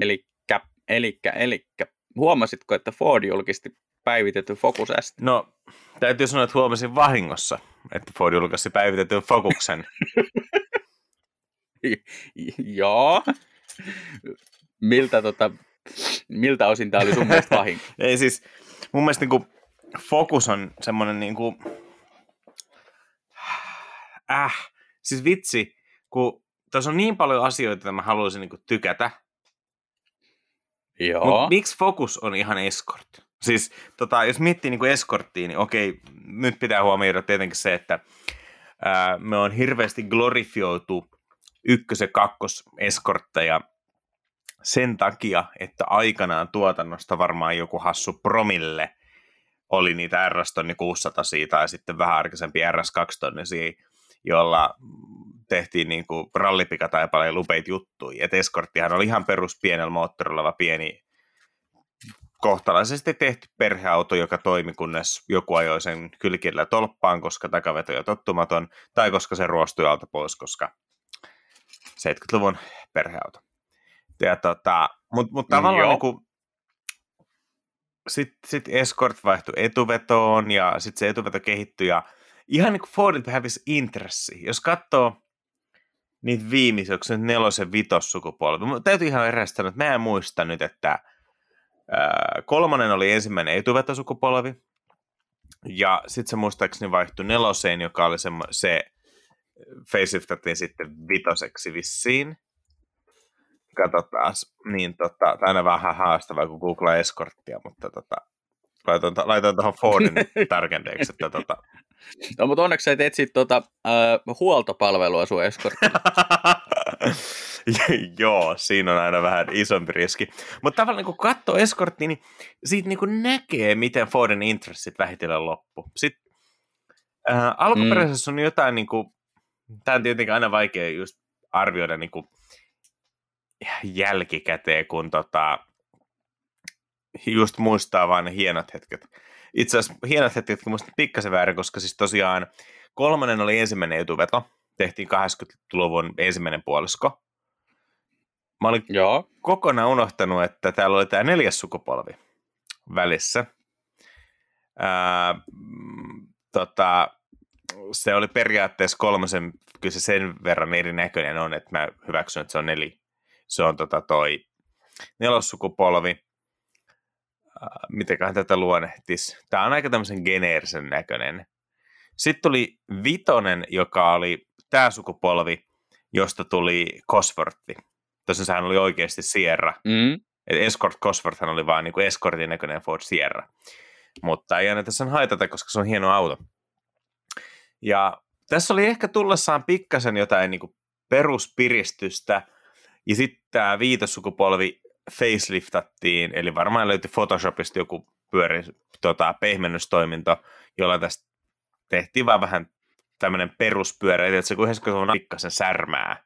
Elikkä, elikkä, elikkä. Huomasitko, että Ford julkisti päivitetyn Focus S? No, täytyy sanoa, että huomasin vahingossa, että Ford julkaisi päivitetyn Focuksen. Joo. Miltä, tota, miltä osin tämä oli sun mielestä vahinko? Ei siis, mun mielestä niin Focus on semmoinen niin kuin, äh, siis vitsi, kun tässä on niin paljon asioita, että mä haluaisin niin kuin, tykätä. Joo. Mut miksi Focus on ihan escort? Siis tota, jos miettii niin eskorttiin, niin okei, nyt pitää huomioida tietenkin se, että ää, me on hirveästi glorifioitu ykkös- ja kakkos eskortteja sen takia, että aikanaan tuotannosta varmaan joku hassu promille oli niitä RS 600 siitä ja sitten vähän arkaisempi RS 2 tonnisia, jolla tehtiin niin kuin paljon lupeita juttuja. Et Escorttihan oli ihan perus pienellä moottorilla pieni kohtalaisesti tehty perheauto, joka toimi, kunnes joku ajoi sen kylkillä tolppaan, koska takaveto on tottumaton, tai koska se ruostui alta pois, koska 70-luvun perheauto. Ja tota, mutta mut tavallaan niin kuin, sitten sit Escort vaihtui etuvetoon ja sitten se etuveto kehittyi ja ihan niin kuin Fordilta hävisi intressi. Jos katsoo niitä viimeisiä, onko se nelosen vitossukupolvi. Täytyy ihan erästä, että mä en muista nyt, että ää, kolmonen oli ensimmäinen etuvetosukupolvi, ja sitten se muistaakseni vaihtui neloseen, joka oli se, se faceliftattiin sitten vitoseksi vissiin. Katsotaan, niin tota, aina vähän haastavaa, kun googlaa eskorttia, mutta tota, laitan, laitan tuohon Fordin tarkenteeksi, että tota, No, mutta onneksi et etsi tuota, äh, huoltopalvelua sun eskortilla. Joo, siinä on aina vähän isompi riski. Mutta tavallaan kun katsoo eskorttia, niin siitä niin näkee, miten Fordin intressit vähitellen loppu. Sitten äh, alkuperäisessä mm. on jotain, niin kuin, tämä on tietenkin aina vaikea just arvioida niin kuin, jälkikäteen, kun tota, just muistaa vain ne hienot hetket itse asiassa hienot hetket, muista pikkasen väärin, koska siis tosiaan kolmannen oli ensimmäinen etuveto, tehtiin 80-luvun ensimmäinen puolisko. Mä olin Joo. kokonaan unohtanut, että täällä oli tämä neljäs sukupolvi välissä. Ää, tota, se oli periaatteessa kolmosen, kyllä se sen verran erinäköinen on, että mä hyväksyn, että se on neli. Se on tota toi nelossukupolvi mitenköhän tätä luonnehtisi. Tämä on aika tämmöisen geneerisen näköinen. Sitten tuli Vitonen, joka oli tämä sukupolvi, josta tuli Cosworthi. Tosin sehän oli oikeasti Sierra. Mm. Et Escort Cosworth oli vaan niin kuin Escortin näköinen Ford Sierra. Mutta ei anneta sen haitata, koska se on hieno auto. Ja tässä oli ehkä tullessaan pikkasen jotain niin kuin peruspiristystä. Ja sitten tämä viitossukupolvi faceliftattiin, eli varmaan löytyi Photoshopista joku pyöri, tota, pehmennystoiminto, jolla tästä tehtiin vaan vähän tämmöinen peruspyörä, että se kun on pikkasen särmää.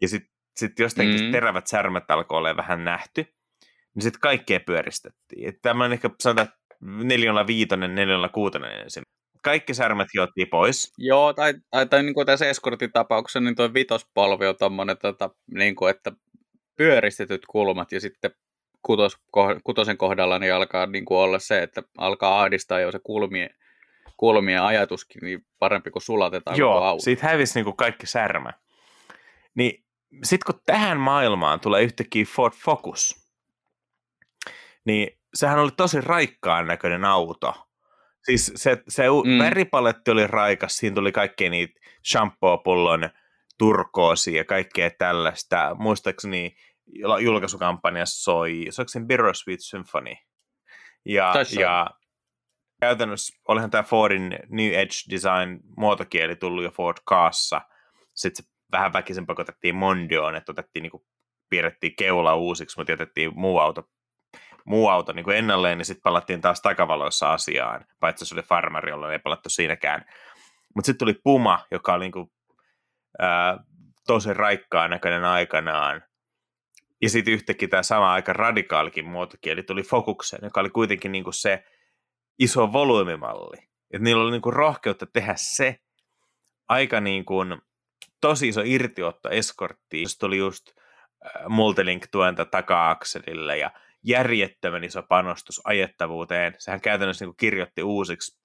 Ja sitten sit jostakin mm. terävät särmät alkoi olla vähän nähty, niin sitten kaikkea pyöristettiin. Että tämmöinen ehkä sanotaan neljällä viitonen, neljällä kuutonen ensin. Kaikki särmät hiottiin pois. Joo, tai, tai, tai niin kuin tässä eskortin tapauksessa, niin tuo vitospolvi on tommonen, tota, niin kuin, että pyöristetyt kulmat ja sitten kutos, kutosen kohdalla niin alkaa niin kuin olla se, että alkaa ahdistaa jo se kulmien, kulmien ajatuskin, niin parempi kuin sulatetaan Joo, koko auto. siitä hävisi niin kuin kaikki särmä. Niin sitten kun tähän maailmaan tulee yhtäkkiä Ford Focus, niin sehän oli tosi raikkaan näköinen auto. Siis se, se mm. väripaletti oli raikas, siinä tuli kaikki niitä shampoo-pullon turkoosia ja kaikkea tällaista. Muistaakseni julkaisukampanjassa soi, soiko sen Bittersweet Symphony? Ja, ja käytännössä olihan tämä Fordin New Edge Design muotokieli tullut jo Ford Kaassa. Sitten se vähän väkisen pakotettiin Mondioon, että otettiin niin kuin, piirrettiin keula uusiksi, mutta jätettiin muu auto, muu auto niin kuin ennalleen, niin sitten palattiin taas takavaloissa asiaan, paitsi se oli farmari, jolla ei palattu siinäkään. Mutta sitten tuli Puma, joka oli niin kuin, ää, tosi raikkaan näköinen aikanaan, ja sitten yhtäkkiä tämä sama aika radikaalikin muotokieli tuli Fokukseen, joka oli kuitenkin niinku se iso volyymimalli. Että niillä oli niinku rohkeutta tehdä se aika niinku tosi iso irtiotto eskorttiin. Se tuli just multilink-tuenta taka-akselille ja järjettömän iso panostus ajettavuuteen. Sehän käytännössä niin kirjoitti uusiksi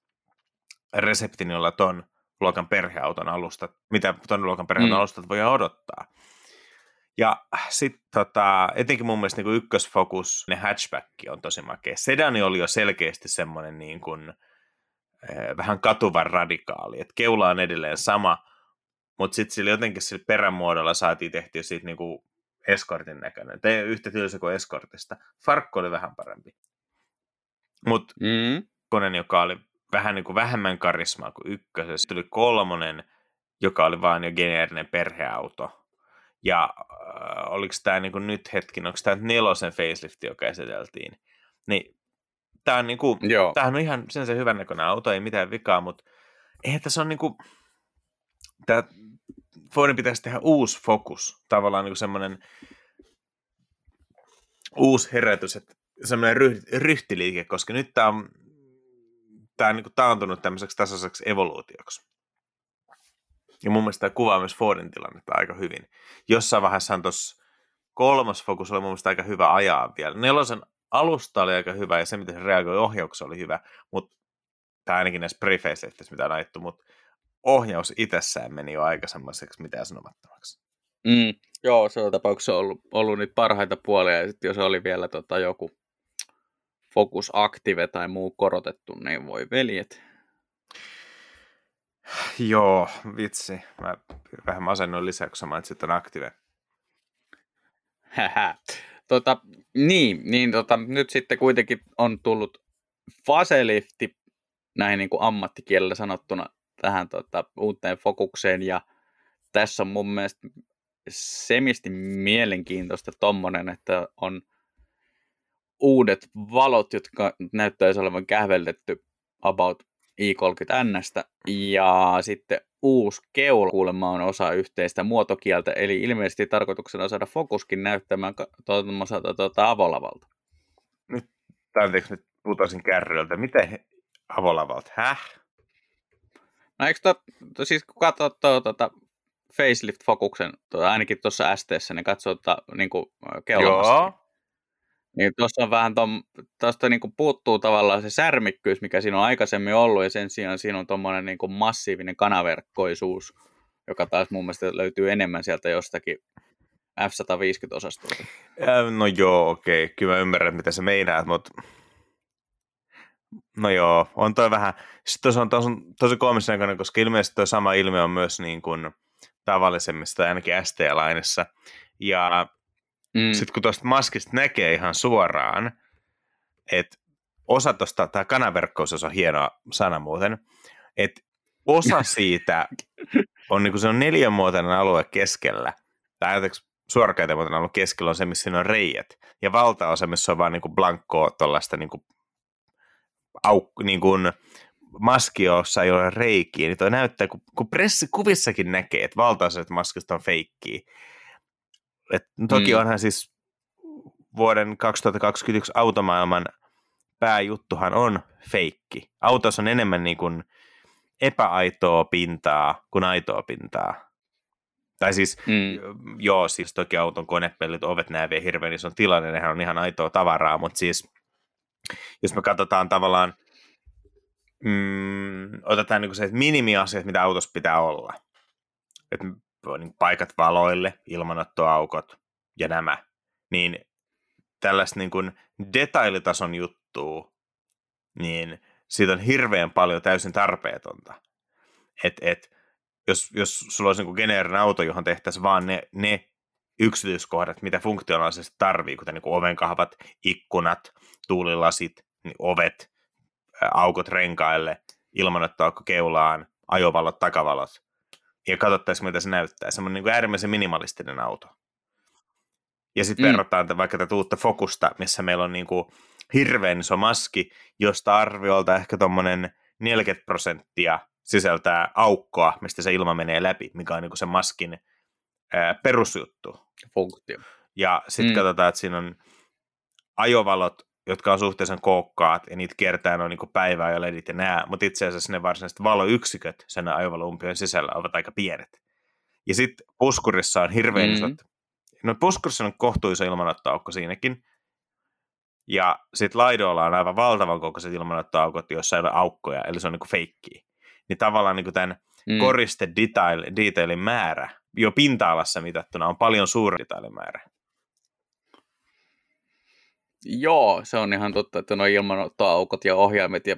reseptin, jolla ton luokan perheauton alustat, mitä ton luokan perheauton mm. alustat voi odottaa. Ja sitten tota, etenkin mun mielestä niin ykkösfokus, ne hatchback on tosi makea. Sedani oli jo selkeästi semmoinen niin kuin, eh, vähän katuvan radikaali, että keula on edelleen sama, mutta sitten sillä jotenkin sillä perämuodolla saatiin tehtyä siitä niin kuin eskortin näköinen. Te yhtä tylsä kuin eskortista. Farkko oli vähän parempi. Mutta mm. konen, joka oli vähän niin kuin vähemmän karismaa kuin ykkösessä, tuli kolmonen, joka oli vaan jo geneerinen perheauto. Ja äh, oliko tämä niin nyt hetkin, onko tämä nelosen facelift, joka esiteltiin. Niin tämä on, niin tämähän on ihan sen se hyvän näköinen auto, ei mitään vikaa, mutta eihän tässä on niin kuin, tämä Fordin pitäisi tehdä uusi fokus, tavallaan niin semmoinen uusi herätys, että semmoinen ryhtiliike, koska nyt tämä on, tämä on niin kuin taantunut tämmöiseksi tasaiseksi evoluutioksi. Ja mun mielestä tämä kuvaa myös Fordin tilannetta aika hyvin. Jossain vaiheessa tuossa kolmas fokus oli mun mielestä aika hyvä ajaa vielä. Nelosen alusta oli aika hyvä ja se, miten se reagoi ohjauksessa oli hyvä, mutta tämä ainakin näissä prefacelifteissä, mitä on ajettu, mutta ohjaus itsessään meni jo aika semmoiseksi mitään sanomattomaksi. Mm, joo, se on tapauksessa ollut, ollut niitä parhaita puolia, ja sitten jos oli vielä tota, joku Focus Active tai muu korotettu, niin voi veljet. Joo, vitsi. Mä vähän masennoin lisää, kun sä mainitsit Active. tota, niin, niin tota, nyt sitten kuitenkin on tullut faselifti näin niin kuin ammattikielellä sanottuna tähän tota, uuteen fokukseen ja tässä on mun mielestä semisti mielenkiintoista tommonen, että on uudet valot, jotka näyttäisi olevan kähveltetty about i30N ja sitten uusi keula kuulemma on osa yhteistä muotokieltä, eli ilmeisesti tarkoituksena saada fokuskin näyttämään tuota, tuota avolavalta. Nyt, anteeksi, nyt putosin kärryiltä. Miten avolavalta? Häh? No eikö to, to, siis kun katsoo tuota facelift-fokuksen, to, ainakin tuossa STssä, niin katsoo tuota, niin kuin Joo. Niin tuossa on vähän, tuosta niin puuttuu tavallaan se särmikkyys, mikä siinä on aikaisemmin ollut, ja sen sijaan siinä on tuommoinen niin massiivinen kanaverkkoisuus, joka taas mun mielestä löytyy enemmän sieltä jostakin F-150-osastolta. No joo, okei. Okay. Kyllä mä ymmärrän, mitä sä meinaat, mutta No joo, on toi vähän, sitten on tosi, tosi koomisen näköinen, koska ilmeisesti tuo sama ilmiö on myös niin kuin tavallisemmista, ainakin ST-lainissa. Ja mm. sitten kun tuosta maskista näkee ihan suoraan, että osa tuosta, tämä kanaverkkous on hieno sana muuten, että osa siitä on, niin kuin se on neljänmuotoinen alue keskellä, tai ajatellaan suorakäytämuotoinen alue keskellä on se, missä siinä on reijät, ja valtaosa, missä on vaan niin kuin blankkoa tuollaista niin kuin auk, niin kuin maski, jossa ei ole reikiä, niin toi näyttää, kun, kun pressikuvissakin näkee, että valtaosa maskista on feikkiä. Et toki mm. onhan siis vuoden 2021 automaailman pääjuttuhan on feikki. Autossa on enemmän niin kuin epäaitoa pintaa kuin aitoa pintaa. Tai siis, mm. joo, siis toki auton konepellit, ovet, nämä vie hirveän ison tilanne, nehän on ihan aitoa tavaraa, mutta siis jos me katsotaan tavallaan, mm, otetaan niin se, että minimiasiat, mitä autossa pitää olla. Niin paikat valoille, ilmanottoaukot ja nämä. Niin tällaista niin kuin detailitason juttua, niin siitä on hirveän paljon täysin tarpeetonta. Et, et, jos, jos sulla olisi niin geneerinen auto, johon tehtäisiin vaan ne, ne yksityiskohdat, mitä funktionaalisesti tarvii, kuten niin ovenkahvat, ikkunat, tuulilasit, niin ovet, aukot renkaille, ilmanottoaukko keulaan, ajovalot, takavalot. Ja katsottaisiin, miltä se näyttää. Semmoinen niin äärimmäisen minimalistinen auto. Ja sitten mm. verrataan vaikka tätä uutta Fokusta, missä meillä on niin kuin hirveän iso maski, josta arviolta ehkä tuommoinen 40 prosenttia sisältää aukkoa, mistä se ilma menee läpi, mikä on niin kuin se maskin ää, perusjuttu. Funktio. Ja sitten mm. katsotaan, että siinä on ajovalot, jotka on suhteellisen kookkaat, ja niitä kertaa noin niin päivää ja ledit ja nää, mutta itse asiassa ne varsinaiset valoyksiköt sen ajovalumpion sisällä ovat aika pienet. Ja sitten puskurissa on hirveän mm. isot No puskurissa on kohtuisa ilmanottoaukko siinäkin. Ja sitten laidoilla on aivan valtavan kokoiset ilmanottoaukot, joissa ei ole aukkoja, eli se on niin feikkiä. Niin tavallaan niin tämän mm. koriste detail, detailin määrä jo pinta-alassa mitattuna on paljon suurempi detailin määrä. Joo, se on ihan totta, että nuo ilmanottoaukot ja ohjaimet ja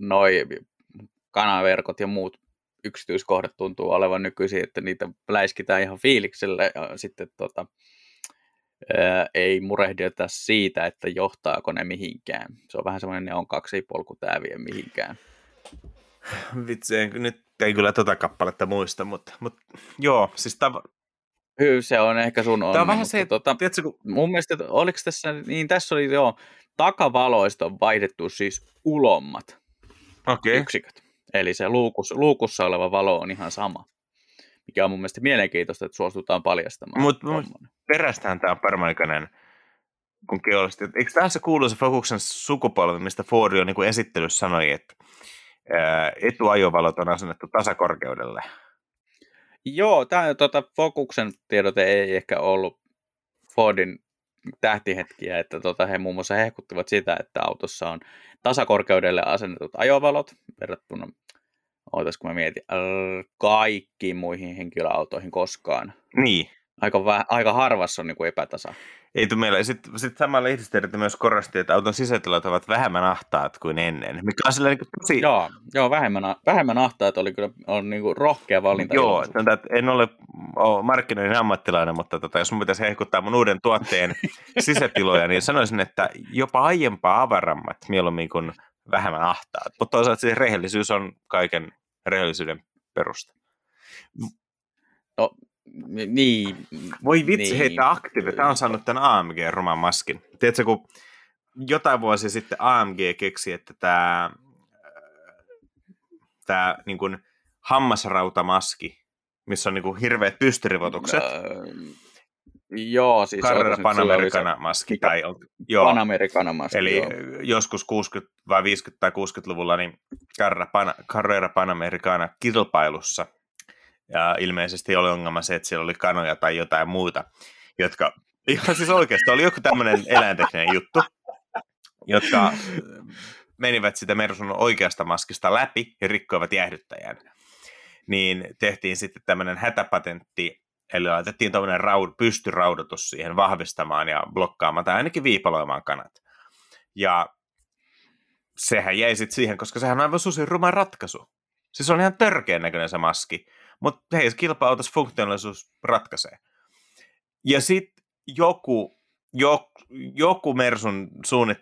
noi kanaverkot ja muut yksityiskohdat tuntuu olevan nykyisin, että niitä läiskitään ihan fiilikselle ja sitten tota, ää, ei murehdita siitä, että johtaako ne mihinkään. Se on vähän semmoinen ne on kaksi polku tää vie mihinkään. Vitsi, nyt ei kyllä tota kappaletta muista, mutta, mutta joo, siis tav- Hyvä, se on ehkä sun on. Tämä on vähän se, että, tota, tiedätkö, kun... mun mielestä, oliko tässä, niin tässä oli joo, takavaloista on vaihdettu siis ulommat okay. yksiköt. Eli se luukus, luukussa oleva valo on ihan sama, mikä on mun mielestä mielenkiintoista, että suostutaan paljastamaan. Mutta mut perästään tämä on parmaikainen kun keollisesti. Eikö tämä se kuuluisa Focuksen sukupolvi, mistä Ford jo niin esittelyssä sanoi, että etuajovalot on asennettu tasakorkeudelle? Joo, tämä tota, Focuksen tiedote ei ehkä ollut Fordin tähtihetkiä, että tota, he muun muassa hehkuttivat sitä, että autossa on tasakorkeudelle asennetut ajovalot verrattuna, ootas mä mietin, äh, kaikkiin muihin henkilöautoihin koskaan. Niin. Aika, väh- aika harvassa on niin kuin epätasa. Ei tule meille. Sitten, sitten sama lehdistötiedot myös korosti, että auton sisätilat ovat vähemmän ahtaat kuin ennen. Mikä on sillä niin tosi... Joo, joo vähemmän, vähemmän ahtaat oli kyllä on niin kuin rohkea valinta. Joo, että en ole, ole markkinoinnin ammattilainen, mutta tota, jos mun pitäisi hehkuttaa mun uuden tuotteen sisätiloja, niin sanoisin, että jopa aiempaa avarammat mieluummin kuin vähemmän ahtaat. Mutta toisaalta siis rehellisyys on kaiken rehellisyyden perusta. No, niin. Voi vitsi, niin. hei, tämä Active, tämä on saanut tämän AMG-roman maskin. Tiedätkö, kun jotain vuosia sitten AMG keksi, että tämä, tämä niin kuin hammasrautamaski, missä on niin kuin hirveät pystyrivotukset. Öö, joo, siis... Carrera Panamericana maski. Tai, joo, Panamericana maski, Eli joo. joskus 60 vai 50- tai 60-luvulla niin Carrera, Pan, Carrera Panamericana kilpailussa ja ilmeisesti oli ongelma se, että siellä oli kanoja tai jotain muuta, jotka ihan siis oikeasti oli joku tämmöinen eläintekninen juttu, jotka menivät sitä Mersun oikeasta maskista läpi ja rikkoivat jäähdyttäjän. Niin tehtiin sitten tämmöinen hätäpatentti, eli laitettiin tämmöinen raud, pystyraudotus siihen vahvistamaan ja blokkaamaan tai ainakin viipaloimaan kanat. Ja sehän jäi sitten siihen, koska sehän on aivan susin ruma ratkaisu. Siis on ihan törkeän näköinen se maski. Mutta hei, kilpa-autossa funktionaalisuus ratkaisee. Ja sitten joku, joku, joku Mersun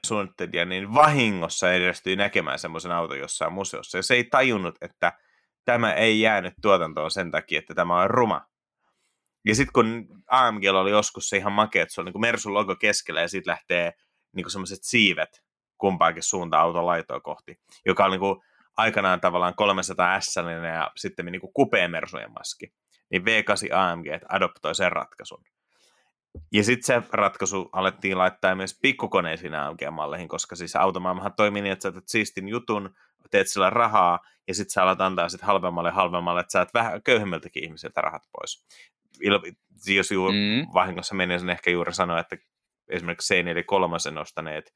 suunnittelija niin vahingossa edestyi näkemään semmoisen auton jossain museossa. Ja se ei tajunnut, että tämä ei jäänyt tuotantoon sen takia, että tämä on ruma. Ja sitten kun AMG oli joskus se ihan makea, että se on niin Mersun logo keskellä ja siitä lähtee niin semmoiset siivet kumpaankin suuntaan auton laitoa kohti, joka on niin kuin aikanaan tavallaan 300 S ja sitten niin kuin kupeen Mersujen maski, niin V8 AMG adoptoi sen ratkaisun. Ja sitten se ratkaisu alettiin laittaa myös pikkukoneisiin AMG-malleihin, koska siis automaailmahan toimii niin, että sä otat siistin jutun, teet sillä rahaa, ja sitten sä alat antaa sit halvemmalle halvemmalle, että saat vähän köyhemmiltäkin ihmisiltä rahat pois. Il- jos juuri mm. vahingossa menisin ehkä juuri sanoa, että esimerkiksi C43 ostaneet,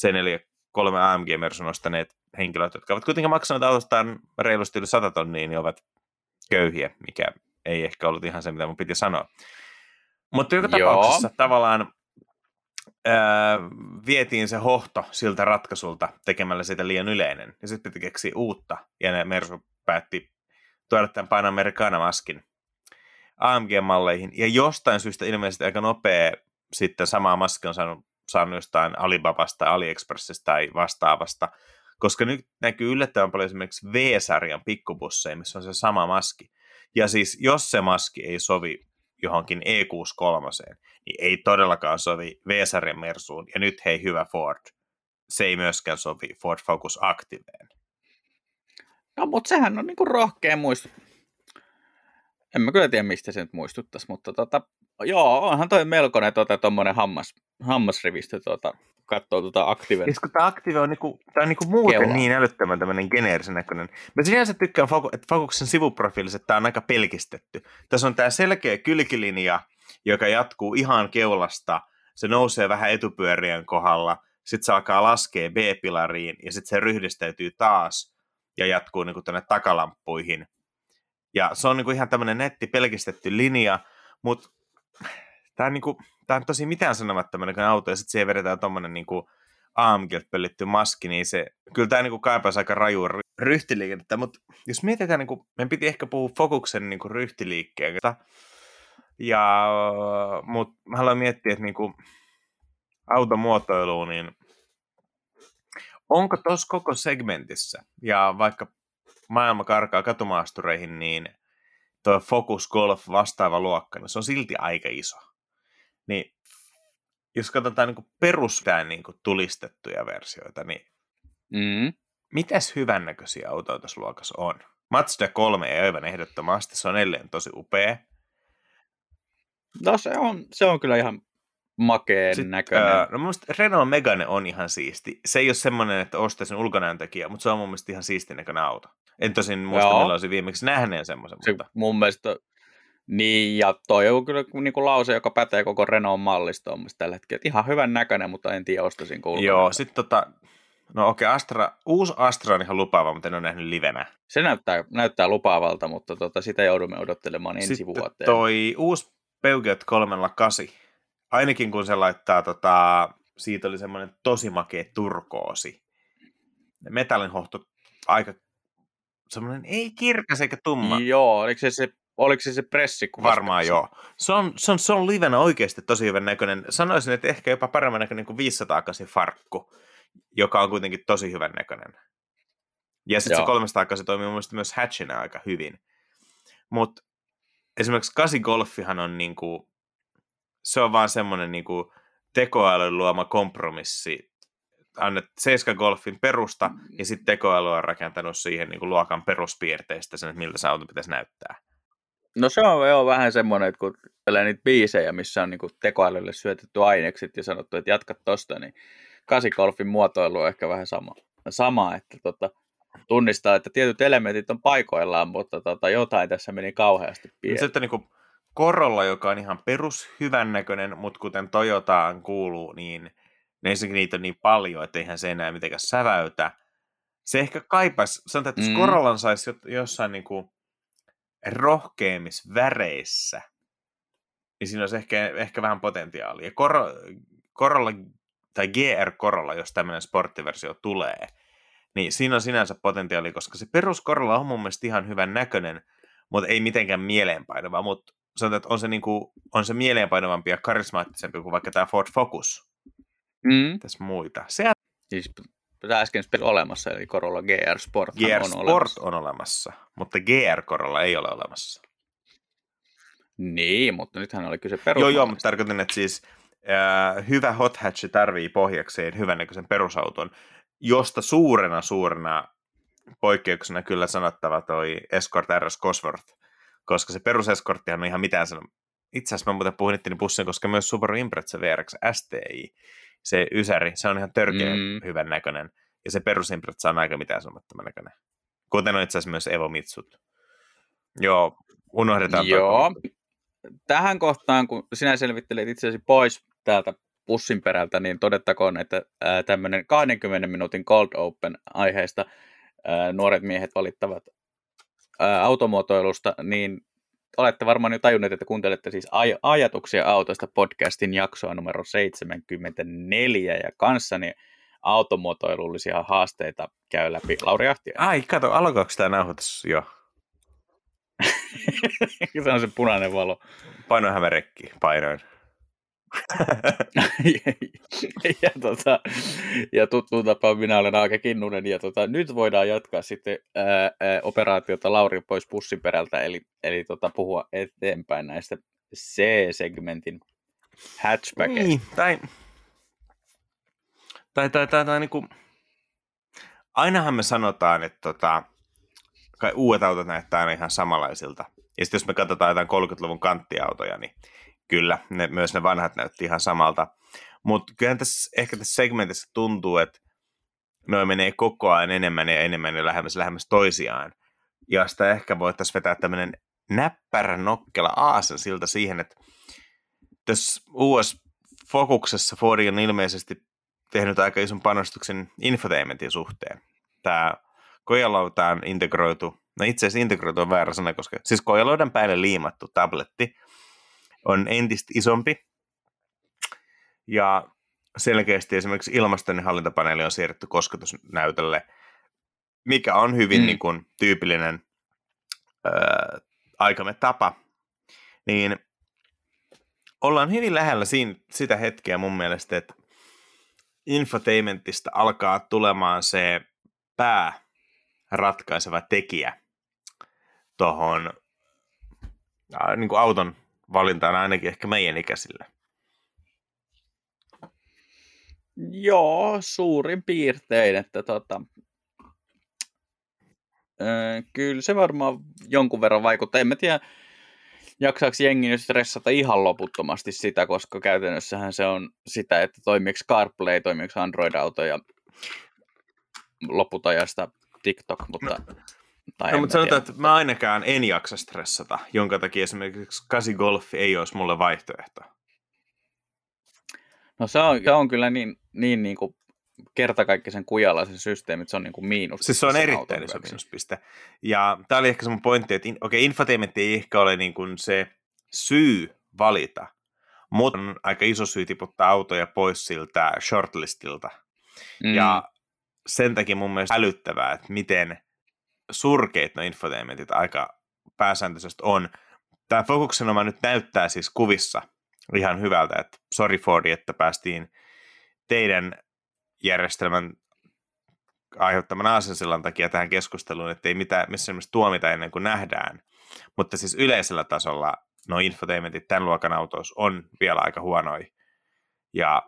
C4 kolme AMG Mersun ostaneet henkilöt, jotka ovat kuitenkin maksaneet autostaan reilusti yli 100 tonnia, niin ovat köyhiä, mikä ei ehkä ollut ihan se, mitä mun piti sanoa. Mutta joka Joo. tapauksessa tavallaan ää, vietiin se hohto siltä ratkaisulta tekemällä sitä liian yleinen. Ja sitten piti keksiä uutta, ja ne Mersu päätti tuoda tämän Panamericana-maskin AMG-malleihin. Ja jostain syystä ilmeisesti aika nopea sitten sama maski on saanut saanut jostain Alibabasta, AliExpressistä tai vastaavasta, koska nyt näkyy yllättävän paljon esimerkiksi V-sarjan pikkubusseja, missä on se sama maski. Ja siis jos se maski ei sovi johonkin E63, niin ei todellakaan sovi V-sarjan Mersuun. Ja nyt hei hyvä Ford, se ei myöskään sovi Ford Focus Activeen. No mutta sehän on niinku rohkea muistu. En mä kyllä tiedä, mistä se nyt muistuttaisi, mutta tota, joo, onhan toi melkoinen tota, tommonen hammas, hammasrivistö tota, katsoo tuota Activen. Siis kun tämä Active on, niinku, tää on niinku muuten Keula. niin älyttömän tämmöinen geneerisen näköinen. Mä sinänsä tykkään, että Focuksen sivuprofiilissa tämä on aika pelkistetty. Tässä on tämä selkeä kylkilinja, joka jatkuu ihan keulasta. Se nousee vähän etupyörien kohdalla, sitten se alkaa laskea B-pilariin ja sitten se ryhdistäytyy taas ja jatkuu niin tuonne takalamppuihin. Ja se on niin kuin ihan tämmöinen netti pelkistetty linja, mutta tämä on, niin kuin, tämä on tosi mitään sanomattoman auto ja sitten siihen vedetään tuommoinen niin AMGilta pöllitty maski, niin se, kyllä tämä niin kaipaisi aika raju ryhtiliikennettä, mutta jos mietitään, niin kuin, meidän piti ehkä puhua Fokuksen niin ryhtiliikkeen, ja, mutta mä haluan miettiä, että niin kuin, automuotoiluun, niin onko tuossa koko segmentissä, ja vaikka maailma karkaa katumaastureihin, niin tuo Focus Golf vastaava luokka, niin se on silti aika iso. Niin jos katsotaan niin perustään niin tulistettuja versioita, niin mm. mitäs hyvännäköisiä autoja tässä luokassa on? Mazda 3 ei aivan ehdottomasti, se on edelleen tosi upea. No se on, se on kyllä ihan makeen Sitten, näköinen. Ää, no mun Renault Megane on ihan siisti. Se ei ole semmoinen, että ostaisin ulkonäön takia, mutta se on mun mielestä ihan siistin näköinen auto. En tosin muista, milloin olisin viimeksi nähneen semmoisen. Se, mutta... Mun mielestä niin, ja toi on kyllä niin kuin lause, joka pätee koko Renault mallistoon tällä hetkellä. Ihan hyvän näköinen, mutta en tiedä, ostaisin kuulua. Joo, sitten tota, no okei, okay, Astra, uusi Astra on ihan lupaava, mutta en ole nähnyt livenä. Se näyttää, näyttää lupaavalta, mutta tota, sitä joudumme odottelemaan ensi sitten vuoteen. toi uusi Peugeot 308, ainakin kun se laittaa, tota, siitä oli semmoinen tosi makea turkoosi. Metallinhohto aika semmoinen ei kirkas eikä tumma. Joo, oliko se se Oliko se se pressi? Varmaan joo. Se on, se, on, se on livenä oikeasti tosi hyvän näköinen. Sanoisin, että ehkä jopa paremman näköinen kuin 500 farkku, joka on kuitenkin tosi hyvän näköinen. Ja sitten se 300 toimii mun mielestä myös hatchina aika hyvin. Mutta esimerkiksi 8 Golfihan on niinku, se on vaan semmoinen niinku tekoälyn luoma kompromissi. Annet 7 Golfin perusta ja sitten tekoäly on rakentanut siihen niinku luokan peruspiirteistä sen, että miltä se auto pitäisi näyttää. No se on jo vähän semmoinen, että kun tulee niitä biisejä, missä on niin tekoälylle syötetty ainekset ja sanottu, että jatka tosta, niin kasikolfin muotoilu on ehkä vähän sama, sama että tota, tunnistaa, että tietyt elementit on paikoillaan, mutta tota, jotain tässä meni kauheasti pieleen. Sitten niin Korolla, joka on ihan perus näköinen, mutta kuten Toyotaan kuuluu, niin ensinnäkin niitä on niin paljon, että eihän se enää mitenkään säväytä. Se ehkä kaipaisi, sanotaan, että jos mm. Korollan saisi jossain niin kuin rohkeimmissa väreissä, niin siinä olisi ehkä, ehkä vähän potentiaalia. Kor, Korolla, tai GR Korolla, jos tämmöinen sporttiversio tulee, niin siinä on sinänsä potentiaali, koska se perus Korolla on mun mielestä ihan hyvän näköinen, mutta ei mitenkään mieleenpainava, mutta sanotaan, että on se, niinku, on se mieleenpainavampi ja karismaattisempi kuin vaikka tämä Ford Focus. Mm. Tässä muita. Se... Siis tämä äsken olemassa, eli Corolla GR Sport GR on Sport olemassa. on olemassa, mutta GR Corolla ei ole olemassa. Niin, mutta nythän oli kyse perus. Joo, joo, mutta tarkoitan, että siis äh, hyvä hot hatch tarvii pohjakseen hyvännäköisen perusauton, josta suurena suurena poikkeuksena kyllä sanottava toi Escort RS Cosworth, koska se perus Escorttihan on ihan mitään sanoa. Itse asiassa mä muuten puhun itteni pussin, koska myös Subaru Impreza VRX STI se ysäri, se on ihan törkeä mm. hyvän näköinen. Ja se perusimpressa on aika mitään sanomattoman näköinen. Kuten on itse asiassa myös Evo Mitsut. Joo, unohdetaan. Joo. Tähän kohtaan, kun sinä selvittelet itseäsi pois täältä pussin perältä, niin todettakoon, että tämmöinen 20 minuutin Cold Open aiheesta nuoret miehet valittavat ää, automuotoilusta, niin olette varmaan jo tajunneet, että kuuntelette siis aj- ajatuksia autosta podcastin jaksoa numero 74 ja kanssani automuotoilullisia haasteita käy läpi Lauri Ahtia. Ai, kato, alkaako tämä nauhoitus jo? se on se punainen valo. Painoin hämärekki, painoin. Ja, tota, ja tuttuun tapaan minä olen Aake Kinnunen, ja tota, nyt voidaan jatkaa sitten ää, ää, operaatiota Lauri pois pussin perältä, eli, eli tota, puhua eteenpäin näistä C-segmentin hatchbackeista. Niin, tai, tai, tai, tai, tai niin kuin, ainahan me sanotaan, että tota, kai uudet autot näyttää aina ihan samanlaisilta. Ja sitten jos me katsotaan jotain 30-luvun kanttiautoja, niin kyllä, ne, myös ne vanhat näytti ihan samalta. Mutta kyllähän tässä, ehkä tässä segmentissä tuntuu, että noin menee koko ajan enemmän ja enemmän ja lähemmäs, lähemmäs toisiaan. Ja sitä ehkä voitaisiin vetää tämmöinen näppärä nokkela aasen siltä siihen, että tässä US Fokuksessa Ford on ilmeisesti tehnyt aika ison panostuksen infotainmentin suhteen. Tämä kojalautaan integroitu, no itse asiassa integroitu on väärä sana, koska siis kojalaudan päälle liimattu tabletti on entistä isompi ja selkeästi esimerkiksi ilmastonhallintapaneeli on siirretty kosketusnäytölle, mikä on hyvin mm. niin kuin, tyypillinen ää, aikamme tapa, niin ollaan hyvin lähellä siinä, sitä hetkeä mun mielestä, että infotainmentista alkaa tulemaan se pääratkaiseva tekijä tuohon niin auton valintaan ainakin ehkä meidän ikäisille. Joo, suurin piirtein, että tota, öö, kyllä se varmaan jonkun verran vaikuttaa. En mä tiedä, jaksaako jengi nyt stressata ihan loputtomasti sitä, koska käytännössähän se on sitä, että toimiiko CarPlay, toimiiko Android-auto ja loputajasta TikTok, mutta... No. Tai no, mutta sanotaan, tiedä. että mä ainakaan en jaksa stressata, jonka takia esimerkiksi 8 Golf ei olisi mulle vaihtoehto. No se on, se on kyllä niin, niin, niin kuin kertakaikkisen kujalla se systeemi, että se on niin kuin miinus. Siis se on erittäin iso miinuspiste. Ja tämä oli ehkä se mun pointti, että in, okei, okay, infotainment ei ehkä ole niin kuin se syy valita, mutta on aika iso syy tiputtaa autoja pois siltä shortlistilta. Mm. Ja sen takia mun mielestä älyttävää, että miten surkeita no infotainmentit aika pääsääntöisesti on. Tämä fokuksenoma nyt näyttää siis kuvissa ihan hyvältä, että sorry Fordi, että päästiin teidän järjestelmän aiheuttaman aasensillan takia tähän keskusteluun, että ei mitään, missä tuomita ennen kuin nähdään. Mutta siis yleisellä tasolla no infotainmentit tämän luokan autoissa on vielä aika huonoja. Ja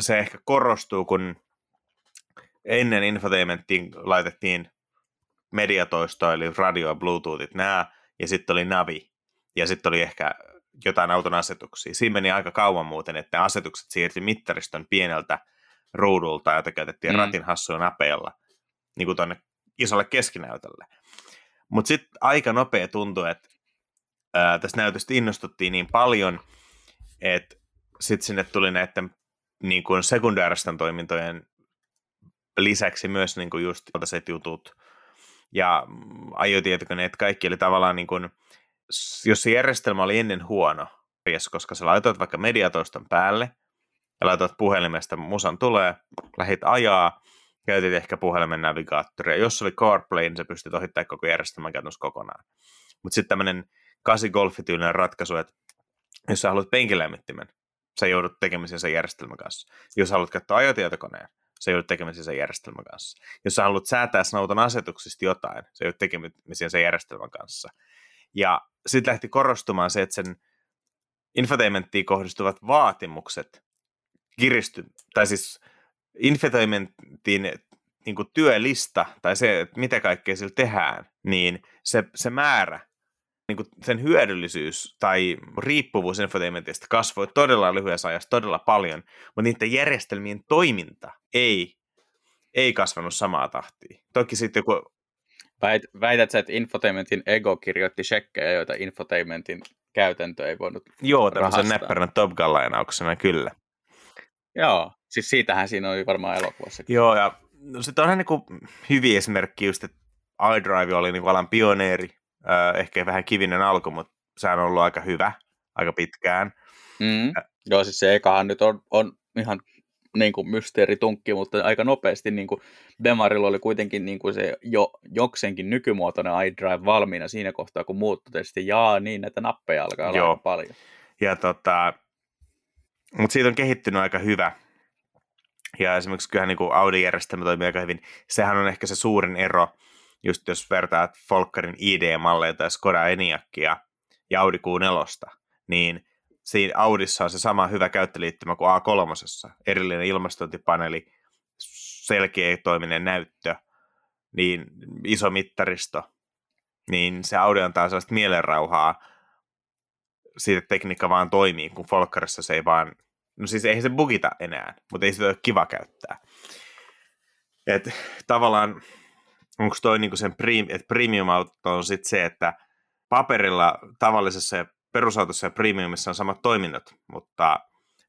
se ehkä korostuu, kun ennen infotainmenttiin laitettiin mediatoistoa, eli radio, bluetoothit, nämä, ja sitten oli navi, ja sitten oli ehkä jotain auton asetuksia. Siinä meni aika kauan muuten, että asetukset siirtyi mittariston pieneltä ruudulta, jota käytettiin mm. ratin hassuilla napeilla niin kuin tuonne isolle keskinäytölle. Mutta sitten aika nopea tuntui, että ää, tästä näytöstä innostuttiin niin paljon, että sitten sinne tuli näiden niin kuin sekundaaristen toimintojen lisäksi myös niin kuin just jutut ja ajotietokoneet, kaikki oli tavallaan niin kuin, jos se järjestelmä oli ennen huono, koska sä laitoit vaikka mediatoiston päälle, ja laitoit puhelimesta, musan tulee, lähit ajaa, käytit ehkä puhelimen navigaattoria. Jos oli CarPlay, niin sä pystyt ohittamaan koko järjestelmän käytännössä kokonaan. Mutta sitten tämmöinen 8 golfityylinen ratkaisu, että jos sä haluat penkilämmittimen, sä joudut tekemisiin sen järjestelmän kanssa. Jos haluat käyttää ajotietokoneen, sä joudut tekemisiin sen järjestelmän kanssa. Jos sä haluat säätää auton asetuksista jotain, sä joudut tekemisiin sen järjestelmän kanssa. Ja sitten lähti korostumaan se, että sen infotainmenttiin kohdistuvat vaatimukset kiristy, tai siis infotainmentin niin työlista, tai se, että mitä kaikkea sillä tehdään, niin se, se määrä, niin kuin sen hyödyllisyys tai riippuvuus infotainmentista kasvoi todella lyhyessä ajassa todella paljon, mutta niiden järjestelmien toiminta ei, ei kasvanut samaa tahtia. Toki sitten joku... Väität sä, että infotainmentin ego kirjoitti shekkejä, joita infotainmentin käytäntö ei voinut Joo, tämmöisen näppärän Top Gun-lainauksena, kyllä. Joo, siis siitähän siinä oli varmaan elokuvassa. Joo, ja no, sitten onhan niin hyviä esimerkki just, että iDrive oli niin alan pioneeri, äh, ehkä vähän kivinen alku, mutta se on ollut aika hyvä, aika pitkään. Mm. Äh. Joo, siis se ekahan nyt on, on ihan niin kuin mysteeritunkki, mutta aika nopeasti niin kuin Demarilla oli kuitenkin niin kuin se jo, jokseenkin nykymuotoinen iDrive valmiina siinä kohtaa, kun muut totesi, jaa, niin näitä nappeja alkaa olla Joo. paljon. Ja tota, mutta siitä on kehittynyt aika hyvä. Ja esimerkiksi kyllähän niin Audi-järjestelmä toimii aika hyvin. Sehän on ehkä se suurin ero, just jos vertaat Folkkarin ID-malleja tai Skoda Enyaqia ja Audi Q4, niin siinä Audissa on se sama hyvä käyttöliittymä kuin A3, erillinen ilmastointipaneeli, selkeä toiminen näyttö, niin iso mittaristo, niin se Audi antaa sellaista mielenrauhaa siitä, tekniikka vaan toimii, kun Folkkarissa se ei vaan No siis eihän se bugita enää, mutta ei sitä ole kiva käyttää. Et tavallaan, onko toi niinku sen prim, että premium auto on sitten se, että paperilla tavallisessa perusautossa ja premiumissa on samat toiminnot, mutta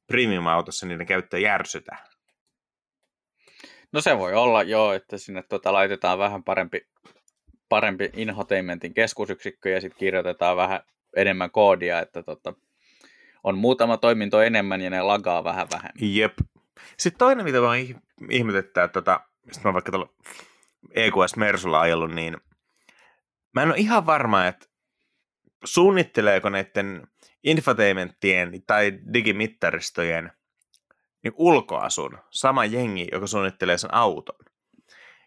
premium-autossa niiden käyttö järsytään. No se voi olla joo, että sinne tota, laitetaan vähän parempi, parempi infotainmentin keskusyksikkö ja sitten kirjoitetaan vähän enemmän koodia, että tota, on muutama toiminto enemmän ja ne lagaa vähän vähemmän. Jep. Sitten toinen, mitä vaan ihmetyttää, että tota, mä vaikka tuolla EQS Mersulla ajellut, niin mä en ole ihan varma, että suunnitteleeko näiden infotainmenttien tai digimittaristojen niin ulkoasun sama jengi, joka suunnittelee sen auton.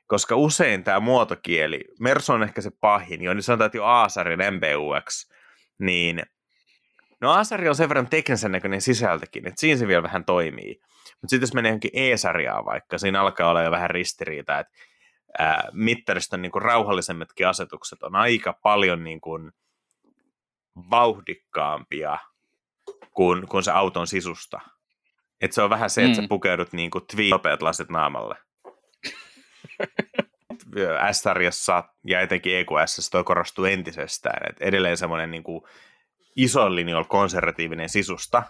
Koska usein tämä muotokieli, Mersu on ehkä se pahin, jo niin sanotaan, että jo Aasarin MBUX, niin no Aasari on sen verran teknisen näköinen sisältökin, että siinä se vielä vähän toimii. Mutta sitten jos menee johonkin E-sarjaan vaikka, siinä alkaa olla jo vähän ristiriita, että ää, mittariston niin kuin rauhallisemmatkin asetukset on aika paljon niin kuin vauhdikkaampia kuin, kuin se auton sisusta. Et se on vähän se, että mm. sä pukeudut niin kuin nopeat lasit naamalle. S-sarjassa ja etenkin EQS toi korostuu entisestään. Et edelleen semmoinen niin ison linjoilla konservatiivinen sisusta,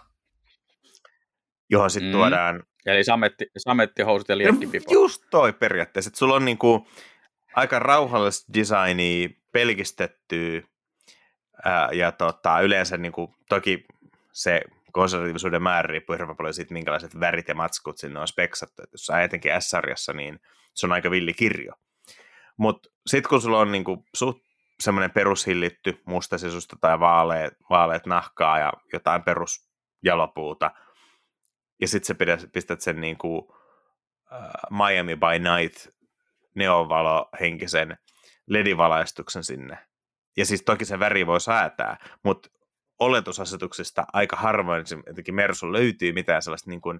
johon sitten mm. tuodaan... Eli sametti, samettihousut ja liekkipipo. Just toi periaatteessa, että sulla on niin kuin aika rauhallista designia, pelkistettyä, ää, ja tota, yleensä niin kuin, toki se konservatiivisuuden määrä riippuu hirveän paljon siitä, minkälaiset värit ja matskut sinne on speksattu. Et jos sä etenkin S-sarjassa, niin se on aika villi kirjo. Mutta sitten kun sulla on niinku suht semmoinen perushillitty mustasisusta tai vaaleet, vaaleet nahkaa ja jotain perusjalopuuta, ja sitten sä pistät sen niinku, uh, Miami by Night neonvalohenkisen ledivalaistuksen sinne. Ja siis toki se väri voi säätää, mutta oletusasetuksista aika harvoin jotenkin Mersu löytyy mitään sellaista niin kuin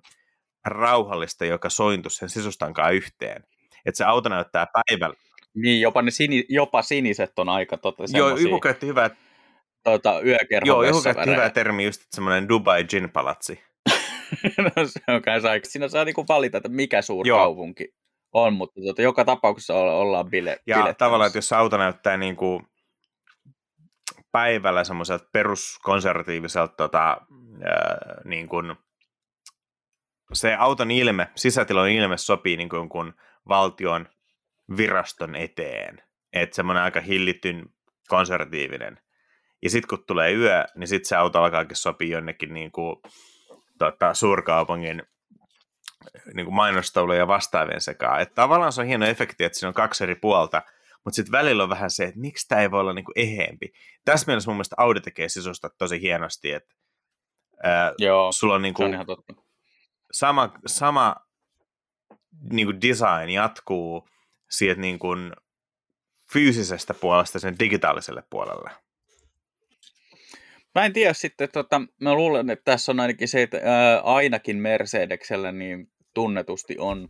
rauhallista, joka sointu sen sisustankaan yhteen. Että se auto näyttää päivällä. Niin, jopa, ne sini, jopa siniset on aika tota, Joo, joku käytti hyvää... Tota, Joo, joku käytti hyvää termi, just semmoinen Dubai Gin Palatsi. no se on kanssa aika. Siinä saa niinku valita, että mikä suurkaupunki Joo. on, mutta tota, joka tapauksessa ollaan bile, Ja tavallaan, että jos auto näyttää niin kuin päivällä semmoiselta peruskonservatiiviselta tota, ää, niin kuin, se auton ilme, sisätilon ilme sopii niin kuin, kuin valtion viraston eteen. Että semmoinen aika hillittyn konservatiivinen. Ja sitten kun tulee yö, niin sitten se auto alkaakin sopii jonnekin niin kuin, tota, suurkaupungin niin kuin mainostauluja ja vastaavien sekaan. Että tavallaan se on hieno efekti, että siinä on kaksi eri puolta – mutta sitten välillä on vähän se, että miksi tämä ei voi olla niinku eheempi. Tässä mielessä mun mielestä Audi tekee sisusta tosi hienosti, että ää, Joo, sulla on, niinku, on ihan totta. sama, sama niinku design jatkuu siitä niinku fyysisestä puolesta sen digitaaliselle puolelle. Mä en tiedä sitten, tota, mä luulen, että tässä on ainakin se, että ää, ainakin Mercedeksellä niin tunnetusti on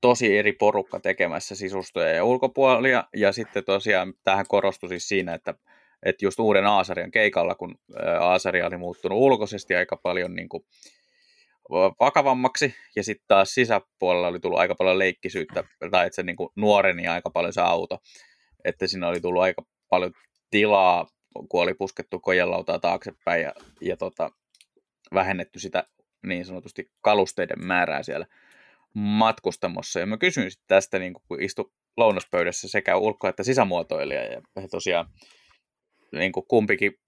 tosi eri porukka tekemässä sisustoja ja ulkopuolia, ja sitten tosiaan tähän korostui siis siinä, että, että just uuden Aasarian keikalla, kun Aasaria oli muuttunut ulkoisesti aika paljon niin kuin vakavammaksi, ja sitten taas sisäpuolella oli tullut aika paljon leikkisyyttä, tai että se niin kuin nuoreni aika paljon se auto, että siinä oli tullut aika paljon tilaa, kun oli puskettu kojelautaa taaksepäin ja, ja tota, vähennetty sitä niin sanotusti kalusteiden määrää siellä matkustamossa. Ja mä kysyin sitten tästä, niin kun istu lounaspöydässä sekä ulko- että sisämuotoilija. Ja he tosiaan niin kuin kumpikin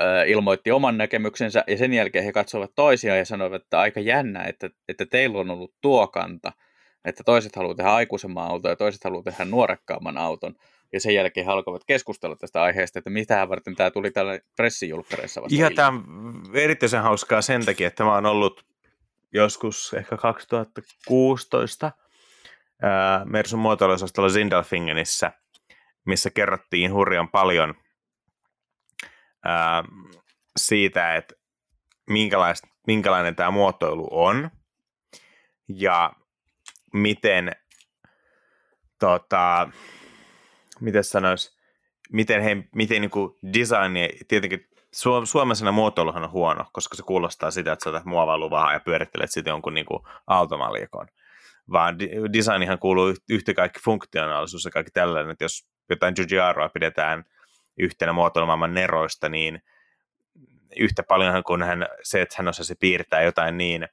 äh, ilmoitti oman näkemyksensä, ja sen jälkeen he katsoivat toisiaan ja sanoivat, että aika jännä, että, että teillä on ollut tuo kanta, että toiset haluaa tehdä aikuisemman auton ja toiset haluaa tehdä nuorekkaamman auton. Ja sen jälkeen he alkoivat keskustella tästä aiheesta, että mitä varten tämä tuli tällä pressijulkkareissa vasta. Ihan tämä on erityisen hauskaa sen takia, että mä oon ollut joskus ehkä 2016 ää, Mersun muotoiluosastolla Zindelfingenissä, missä kerrottiin hurjan paljon ää, siitä, että minkälainen tämä muotoilu on ja miten tota, miten sanois, miten he, miten niin design, tietenkin Suom- Suomessa muotoiluhan on huono, koska se kuulostaa sitä, että sä otat muovailuvahaa ja pyörittelet sitten jonkun niin automallikon. Vaan designihan kuuluu yhtä kaikki funktionaalisuus ja kaikki tällainen, että jos jotain Giugiaroa pidetään yhtenä muotoilumaailman neroista, niin yhtä paljon kuin hän, se, että hän osasi piirtää jotain niin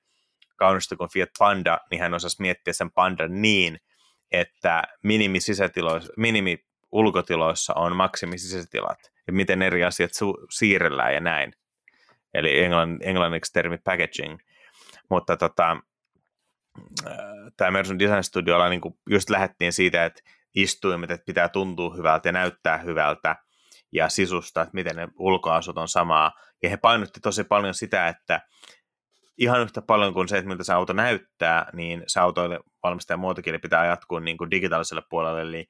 kaunista kuin Fiat Panda, niin hän osasi miettiä sen pandan niin, että minimi, minimi ulkotiloissa on maksimisisätilat ja miten eri asiat su- siirrellään ja näin. Eli englann, englanniksi termi packaging. Mutta tota, tämä Mersun Design Studiolla niin just lähdettiin siitä, että istuimet, että pitää tuntua hyvältä ja näyttää hyvältä ja sisusta, että miten ne ulkoasut on samaa. Ja he painotti tosi paljon sitä, että ihan yhtä paljon kuin se, että miltä se auto näyttää, niin se autoille valmistajan muotokieli pitää jatkuu niin kuin digitaaliselle puolelle, eli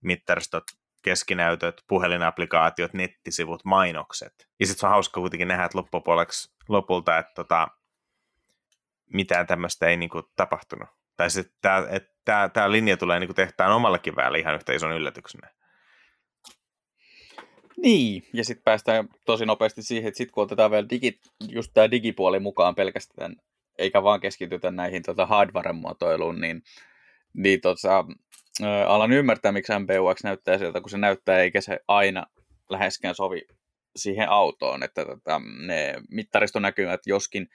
mittaristot, keskinäytöt, puhelinapplikaatiot, nettisivut, mainokset. Ja sitten se on hauska kuitenkin nähdä, että loppupuoleksi lopulta, että tota, mitään tämmöistä ei niin kuin, tapahtunut. Tai sitten tämä, tämä linja tulee niin kuin tehtaan omallekin väelle ihan yhtä ison yllätyksenä. Niin, ja sitten päästään tosi nopeasti siihen, että sitten kun otetaan vielä digi, just tämä digipuoli mukaan pelkästään, eikä vaan keskitytä näihin tota hardware-muotoiluun, niin, niin tota, alan ymmärtää, miksi MPUX näyttää sieltä, kun se näyttää, eikä se aina läheskään sovi siihen autoon, että tota, ne mittaristonäkymät, joskin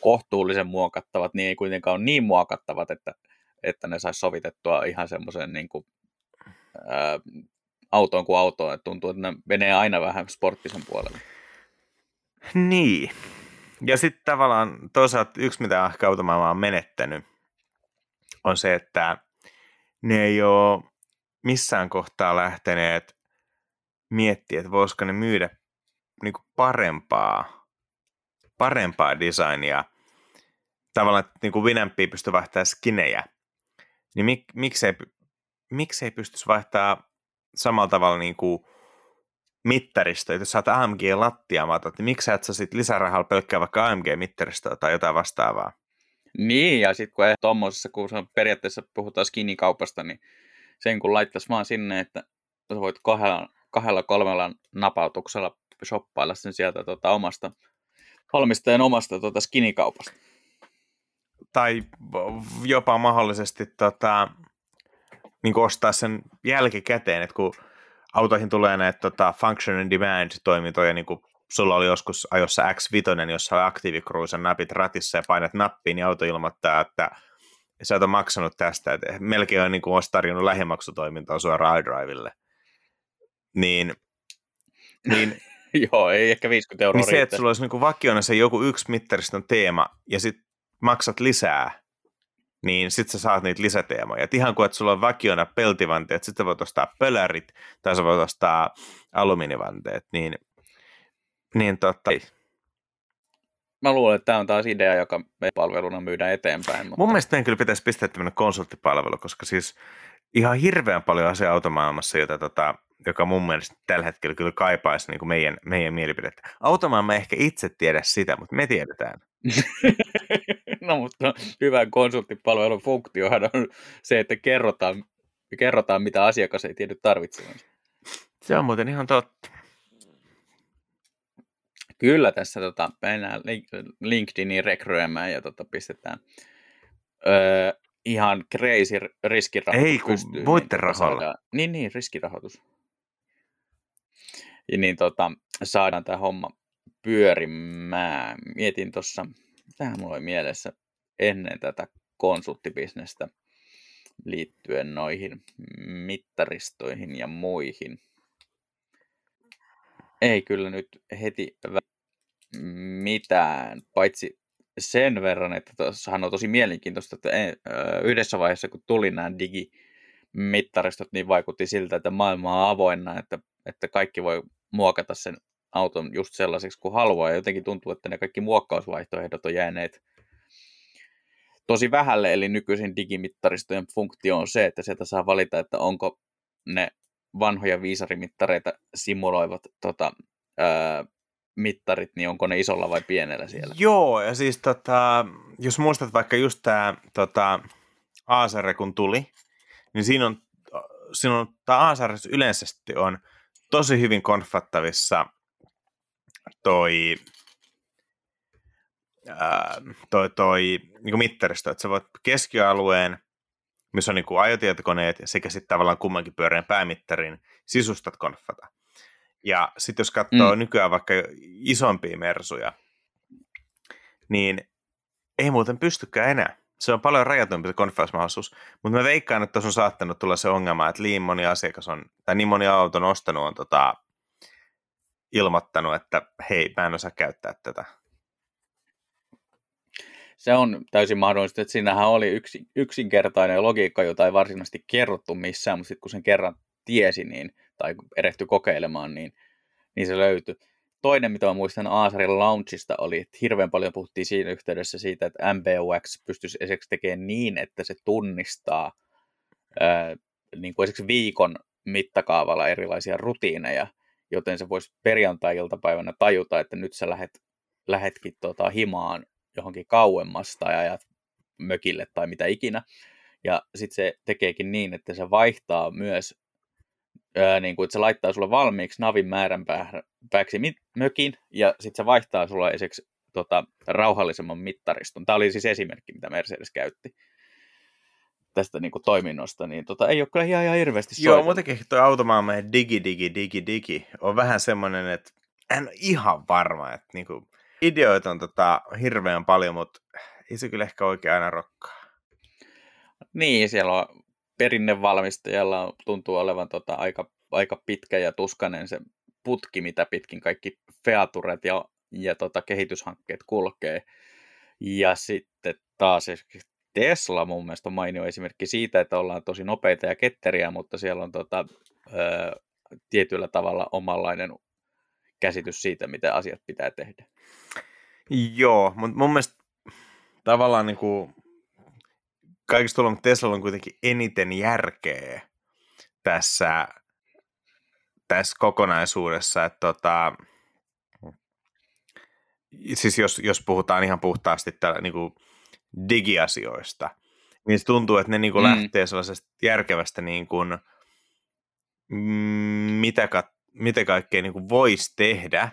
kohtuullisen muokattavat, niin ei kuitenkaan ole niin muokattavat, että, että ne saisi sovitettua ihan semmoisen niin kuin, ää, autoon kuin autoon, että tuntuu, että ne menee aina vähän sporttisen puolelle. Niin. Ja sitten tavallaan toisaalta yksi, mitä ehkä automaailma on menettänyt, on se, että ne ei ole missään kohtaa lähteneet miettiä, että voisiko ne myydä niin parempaa, parempaa designia. Tavallaan, että niin kuin Winampia pystyy vaihtamaan skinejä. Niin mik, miksei, miksei pystyisi vaihtaa samalla tavalla niin kuin että jos sä oot AMG lattiamatot, niin miksi et sä sit lisärahalla pelkkää vaikka AMG-mittaristoa tai jotain vastaavaa? Niin, ja sitten kun tuommoisessa, kun se on periaatteessa puhutaan skinikaupasta, niin sen kun laittaisi vaan sinne, että sä voit kahdella, kahdella kolmella napautuksella shoppailla sen sieltä tota, omasta valmistajan omasta tota, skinikaupasta. Tai jopa mahdollisesti tota, niin ostaa sen jälkikäteen, että kun autoihin tulee näitä tota, function and demand toimintoja, niin kuin sulla oli joskus ajossa X5, jossa oli aktiivikruisen napit ratissa ja painat nappiin, niin auto ilmoittaa, että sä oot maksanut tästä, että melkein on niin kuin olisi tarjonnut lähimaksutoimintaa suoraan iDrivelle. Niin, niin Joo, ei ehkä 50 euroa Niin se, että sulla olisi niin vakiona se joku yksi mittariston teema ja sitten maksat lisää, niin sitten sä saat niitä lisäteemoja. Et ihan kuin, että sulla on vakiona peltivanteet, sitten voit ostaa pölärit tai sä voit ostaa alumiinivanteet, niin, niin totta. Mä luulen, että tämä on taas idea, joka me palveluna myydään eteenpäin. Mutta... Mun mielestä meidän kyllä pitäisi pistää tämmöinen konsulttipalvelu, koska siis ihan hirveän paljon asia automaailmassa, jota tota, joka mun mielestä tällä hetkellä kyllä kaipaisi niin kuin meidän, meidän mielipidettä. Automaailma ehkä itse tiedä sitä, mutta me tiedetään. no mutta hyvän konsulttipalvelun funktiohan on se, että kerrotaan, kerrotaan mitä asiakas ei tiedä tarvitsevansa. Se on muuten ihan totta. Kyllä tässä tota, mennään LinkedIniin rekryämään ja tota, pistetään öö, ihan crazy riskirahoitus Ei, kun pystyy, voitte niin, rahalla. Niin, niin, riskirahoitus. Ja niin tota, saadaan tämä homma pyörimään. Mietin tuossa, tähän mulla oli mielessä ennen tätä konsulttibisnestä liittyen noihin mittaristoihin ja muihin. Ei kyllä nyt heti mitään, paitsi sen verran, että tuossahan on tosi mielenkiintoista, että yhdessä vaiheessa kun tuli nämä digimittaristot, niin vaikutti siltä, että maailma on avoinna, että, että kaikki voi muokata sen auton just sellaiseksi kuin haluaa. Ja jotenkin tuntuu, että ne kaikki muokkausvaihtoehdot on jääneet tosi vähälle, eli nykyisin digimittaristojen funktio on se, että sieltä saa valita, että onko ne vanhoja viisarimittareita simuloivat tota, ää, mittarit, niin onko ne isolla vai pienellä siellä? Joo, ja siis tota, jos muistat vaikka just tämä tota, Acer, kun tuli, niin siinä on, siinä on tämä Acer yleensä on tosi hyvin konfattavissa toi, ää, toi, toi niin mittaristo, että sä voit keskialueen, missä on niin kuin ajotietokoneet sekä sitten tavallaan kummankin pyöreän päämittarin sisustat konfata. Ja sitten jos katsoo mm. nykyään vaikka isompia mersuja, niin ei muuten pystykään enää. Se on paljon rajatumpi se konfausmahdollisuus, mutta mä veikkaan, että on saattanut tulla se ongelma, että niin moni asiakas on, tai niin moni auto on ostanut on tota, ilmoittanut, että hei, mä en osaa käyttää tätä. Se on täysin mahdollista, että siinähän oli yksi, yksinkertainen logiikka, jota ei varsinaisesti kerrottu missään, mutta sitten kun sen kerran tiesi niin, tai erehtyi kokeilemaan, niin, niin se löytyi. Toinen, mitä mä muistan Aasarin launchista, oli, että hirveän paljon puhuttiin siinä yhteydessä siitä, että MBUX pystyisi esimerkiksi tekemään niin, että se tunnistaa ää, niin kuin esimerkiksi viikon mittakaavalla erilaisia rutiineja, joten se voisi perjantai-iltapäivänä tajuta, että nyt sä lähet, lähetkin tota, himaan johonkin kauemmasta ja ajat mökille tai mitä ikinä. Ja sitten se tekeekin niin, että se vaihtaa myös, ää, niin kuin, että se laittaa sulle valmiiksi navin määränpääksi mökin, ja sitten se vaihtaa sulle esimerkiksi tota, rauhallisemman mittariston. Tämä oli siis esimerkki, mitä Mercedes käytti tästä niin kuin, toiminnosta, niin tota, ei ole kyllä ihan, ihan hirveästi soitunut. Joo, muutenkin tuo automaamme digi, digi, digi, digi on vähän semmoinen, että en ole ihan varma, että niin kuin, ideoita on tota, hirveän paljon, mutta ei se kyllä ehkä oikein aina rokkaa. Niin, siellä on perinnevalmistajalla tuntuu olevan tota, aika, aika pitkä ja tuskanen se putki, mitä pitkin kaikki featuret ja, ja tota, kehityshankkeet kulkee. Ja sitten taas Tesla mun mielestä on mainio esimerkki siitä, että ollaan tosi nopeita ja ketteriä, mutta siellä on tota, ö, tietyllä tavalla omanlainen käsitys siitä, miten asiat pitää tehdä. Joo, mutta mun mielestä tavallaan niin kuin kaikista tuolla Tesla on kuitenkin eniten järkeä tässä, tässä kokonaisuudessa, että tota, siis jos, jos puhutaan ihan puhtaasti tällä, niin kuin digiasioista, niin se tuntuu, että ne niin kuin mm. lähtee sellaisesta järkevästä, niin kuin, mm, mitä, mitä kaikkea niin kuin voisi tehdä,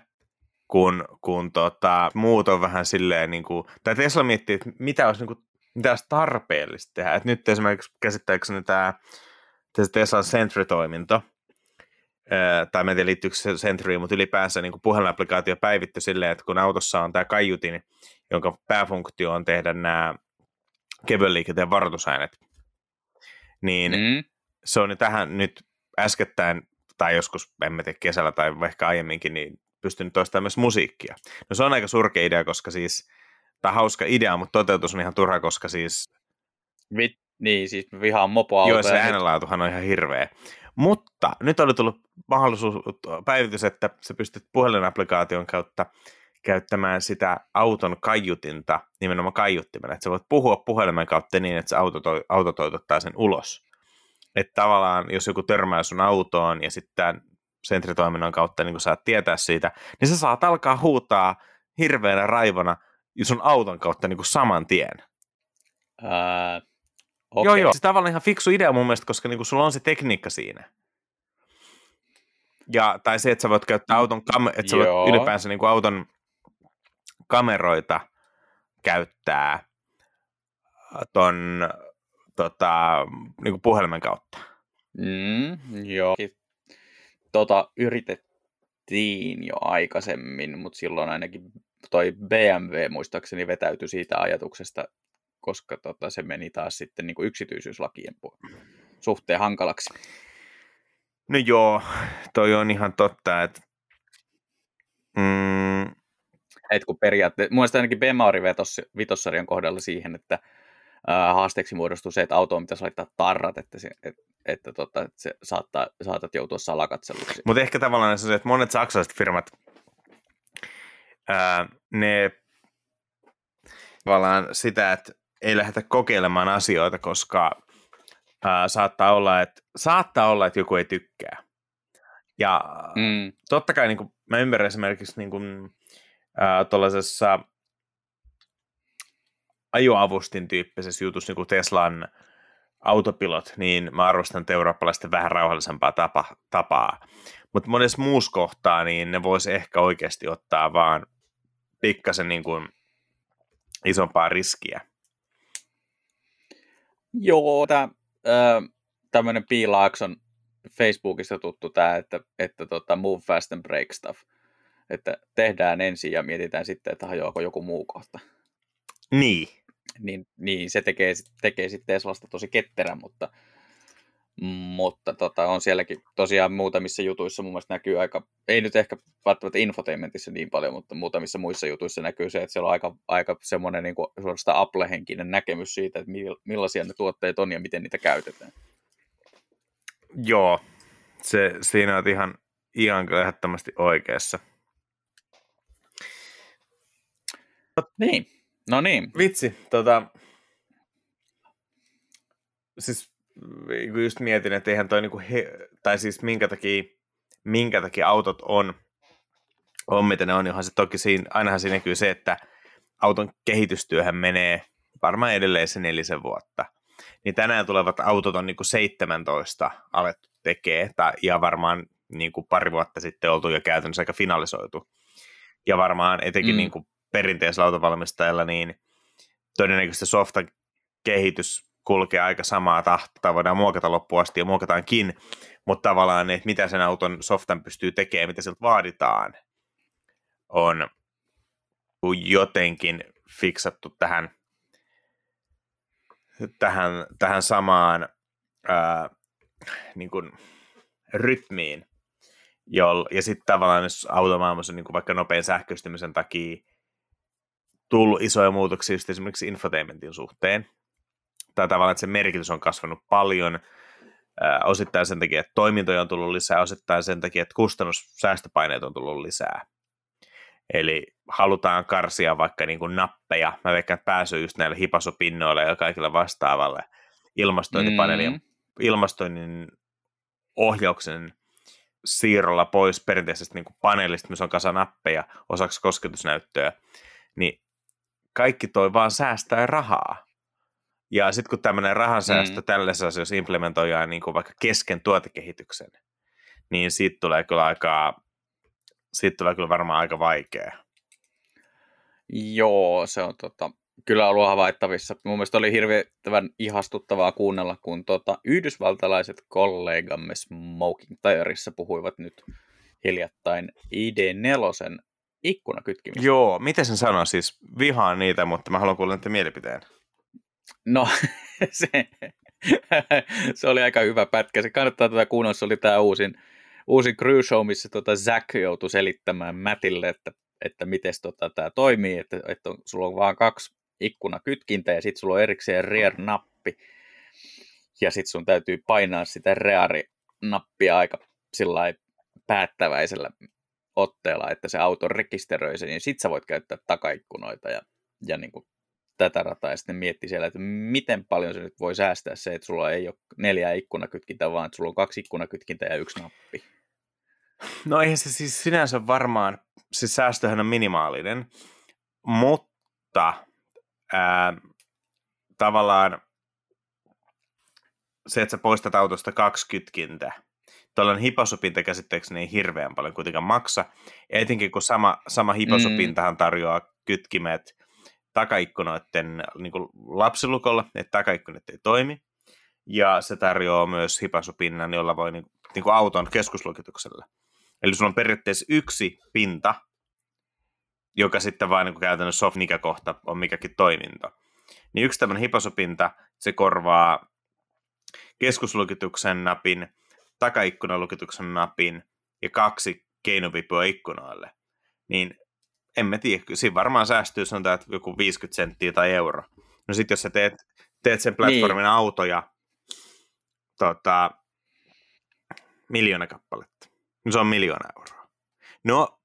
kun, kun tota, muut on vähän silleen, niin kuin, tai Tesla miettii, että mitä olisi, niin kuin, mitä olisi tarpeellista tehdä. Et nyt esimerkiksi käsittääkseni tämä Tesla Sentry-toiminto, tai mä en tiedä liittyykö se Sentryin, mutta ylipäänsä niin puhelinapplikaatio päivitty silleen, että kun autossa on tämä kaiutin, jonka pääfunktio on tehdä nämä kevyen liikenteen varoitusäänet, niin mm. se on tähän nyt äskettäin, tai joskus, en mä tiedä, kesällä tai ehkä aiemminkin, niin pystynyt toistamaan myös musiikkia. No se on aika surkea idea, koska siis, tai hauska idea, mutta toteutus on ihan turha, koska siis... Vit, niin, siis vihaan mopoautoja. Joo, se äänenlaatuhan on ihan hirveä. Mutta nyt oli tullut mahdollisuus, päivitys, että sä pystyt puhelinapplikaation kautta käyttämään sitä auton kaiutinta nimenomaan kaiuttimena. Että sä voit puhua puhelimen kautta niin, että se auto, toi, auto toitottaa sen ulos. Että tavallaan, jos joku törmää sun autoon ja sitten sentritoiminnan kautta niin kun saat tietää siitä, niin sä saat alkaa huutaa hirveänä raivona sun auton kautta niin saman tien. Ää, okay. Joo, joo. Se tavallaan ihan fiksu idea mun mielestä, koska niin sulla on se tekniikka siinä. Ja, tai se, että sä voit käyttää auton, kam- että sä voit ylipäänsä niin kuin auton kameroita käyttää ton tota, niin kuin puhelimen kautta. Mm, joo tota yritettiin jo aikaisemmin, mutta silloin ainakin toi BMW muistaakseni vetäytyi siitä ajatuksesta, koska tota, se meni taas sitten niin kuin yksityisyyslakien suhteen hankalaksi. No joo, toi on ihan totta, että mm, et kun periaatteessa, muista ainakin Bemauri vitossarjan kohdalla siihen, että haasteeksi muodostuu se, että autoon pitäisi laittaa tarrat, että, se, et, että, tota, että se saattaa, saatat joutua salakatseluksi. Mutta ehkä tavallaan se, että monet saksalaiset firmat, ää, ne tavallaan sitä, että ei lähdetä kokeilemaan asioita, koska ää, saattaa, olla, että, saattaa olla, että joku ei tykkää. Ja mm. totta kai niin kuin, mä ymmärrän esimerkiksi niin kuin, tuollaisessa ajoavustin tyyppisessä jutussa, niin kuin Teslan autopilot, niin mä arvostan eurooppalaisten vähän rauhallisempaa tapa, tapaa. Mutta monessa muussa kohtaa, niin ne voisi ehkä oikeasti ottaa vaan pikkasen niin kuin isompaa riskiä. Joo, tämä tämmöinen piilaakson Facebookista tuttu tämä, että, että tota, move fast and break stuff. Että tehdään ensin ja mietitään sitten, että hajoako joku muu kohta. Niin. Niin, niin se tekee, tekee sitten Teslasta tosi ketterän, mutta, mutta tota, on sielläkin tosiaan muutamissa jutuissa mun mielestä näkyy aika, ei nyt ehkä välttämättä infotainmentissa niin paljon, mutta muutamissa muissa jutuissa näkyy se, että siellä on aika, aika semmoinen niin suorastaan Apple-henkinen näkemys siitä, että millaisia ne tuotteet on ja miten niitä käytetään. Joo, se, siinä on ihan, ihan kyllä ehdottomasti oikeassa. Niin, no niin. Vitsi, tota, siis just mietin, että eihän toi niinku he, tai siis minkä takia, minkä takia autot on, on mitä ne on, johon se toki siinä, ainahan siinä näkyy se, että auton kehitystyöhän menee varmaan edelleen se nelisen vuotta. Niin tänään tulevat autot on niinku 17 alettu tekee, tai, ja varmaan niinku pari vuotta sitten oltu jo käytännössä aika finalisoitu. Ja varmaan etenkin mm. niinku perinteisellä autovalmistajalla, niin todennäköisesti softan kehitys kulkee aika samaa tahtoa, voidaan muokata loppuun asti ja muokataankin, mutta tavallaan, että mitä sen auton softan pystyy tekemään, mitä siltä vaaditaan, on jotenkin fiksattu tähän, tähän, tähän samaan ää, niin kuin rytmiin. Ja sitten tavallaan jos automaailmassa niin kuin vaikka nopean sähköistymisen takia tullut isoja muutoksia just esimerkiksi infotainmentin suhteen, tai tavallaan, että se merkitys on kasvanut paljon, osittain sen takia, että toimintoja on tullut lisää, osittain sen takia, että kustannussäästöpaineet on tullut lisää. Eli halutaan karsia vaikka niin kuin nappeja, mä veikkaan, että pääsy just näille hipasopinnoille ja kaikille vastaavalle ilmastointipaneelien, mm. ilmastoinnin ohjauksen siirrolla pois perinteisestä niin kuin paneelista, missä on kasa nappeja osaksi kosketusnäyttöä, niin kaikki toi vaan säästää rahaa. Ja sitten kun tämmöinen rahansäästö mm. tällaisessa asioissa implementoidaan niin kuin vaikka kesken tuotekehityksen, niin siitä tulee kyllä aika, siitä tulee kyllä varmaan aika vaikea. Joo, se on tota, kyllä ollut havaittavissa. Mun mielestä oli hirvittävän ihastuttavaa kuunnella, kun tota, yhdysvaltalaiset kollegamme Smoking Tireissa puhuivat nyt hiljattain ID4 ikkunakytkimistä. Joo, miten sen sanoo siis? Vihaan niitä, mutta mä haluan kuulla niiden mielipiteen. No, se, se oli aika hyvä pätkä. Se kannattaa tätä kuunnella. Se oli tämä uusin, uusin crew show, missä tota Zack joutui selittämään Mattille, että, että miten tota, tämä toimii. Että, että on, sulla on vain kaksi ikkunakytkintä ja sitten sulla on erikseen rear-nappi. Ja sitten sun täytyy painaa sitä reari-nappia aika sillä päättäväisellä otteella, että se auto rekisteröi sen, niin sit sä voit käyttää takaikkunoita ja, ja niin kuin tätä rataa ja sitten mietti siellä, että miten paljon se nyt voi säästää se, että sulla ei ole neljä ikkunakytkintä, vaan että sulla on kaksi ikkunakytkintä ja yksi nappi. No eihän se siis sinänsä varmaan, siis säästöhän on minimaalinen, mutta ää, tavallaan se, että sä poistat autosta kaksi kytkintä, tuollainen hiposopinta käsitteeksi ei hirveän paljon kuitenkaan maksa, etenkin kun sama, sama hiposopintahan mm. tarjoaa kytkimet takaikkunoiden niin kuin lapsilukolla, että takaikkunat ei toimi. Ja se tarjoaa myös hipasupinnan, jolla voi niin, niin kuin auton keskuslukituksella. Eli sulla on periaatteessa yksi pinta, joka sitten vain niin kuin käytännössä soft, mikä kohta on mikäkin toiminto. Niin yksi tämmöinen hipasopinta, se korvaa keskuslukituksen napin, takaikkunalukituksen napin ja kaksi keinovipua ikkunoille. Niin en mä tiedä, siinä varmaan säästyy sanotaan, että joku 50 senttiä tai euro. No sitten jos sä teet, teet sen platformin niin. autoja tota, miljoona kappaletta, niin se on miljoona euroa. No,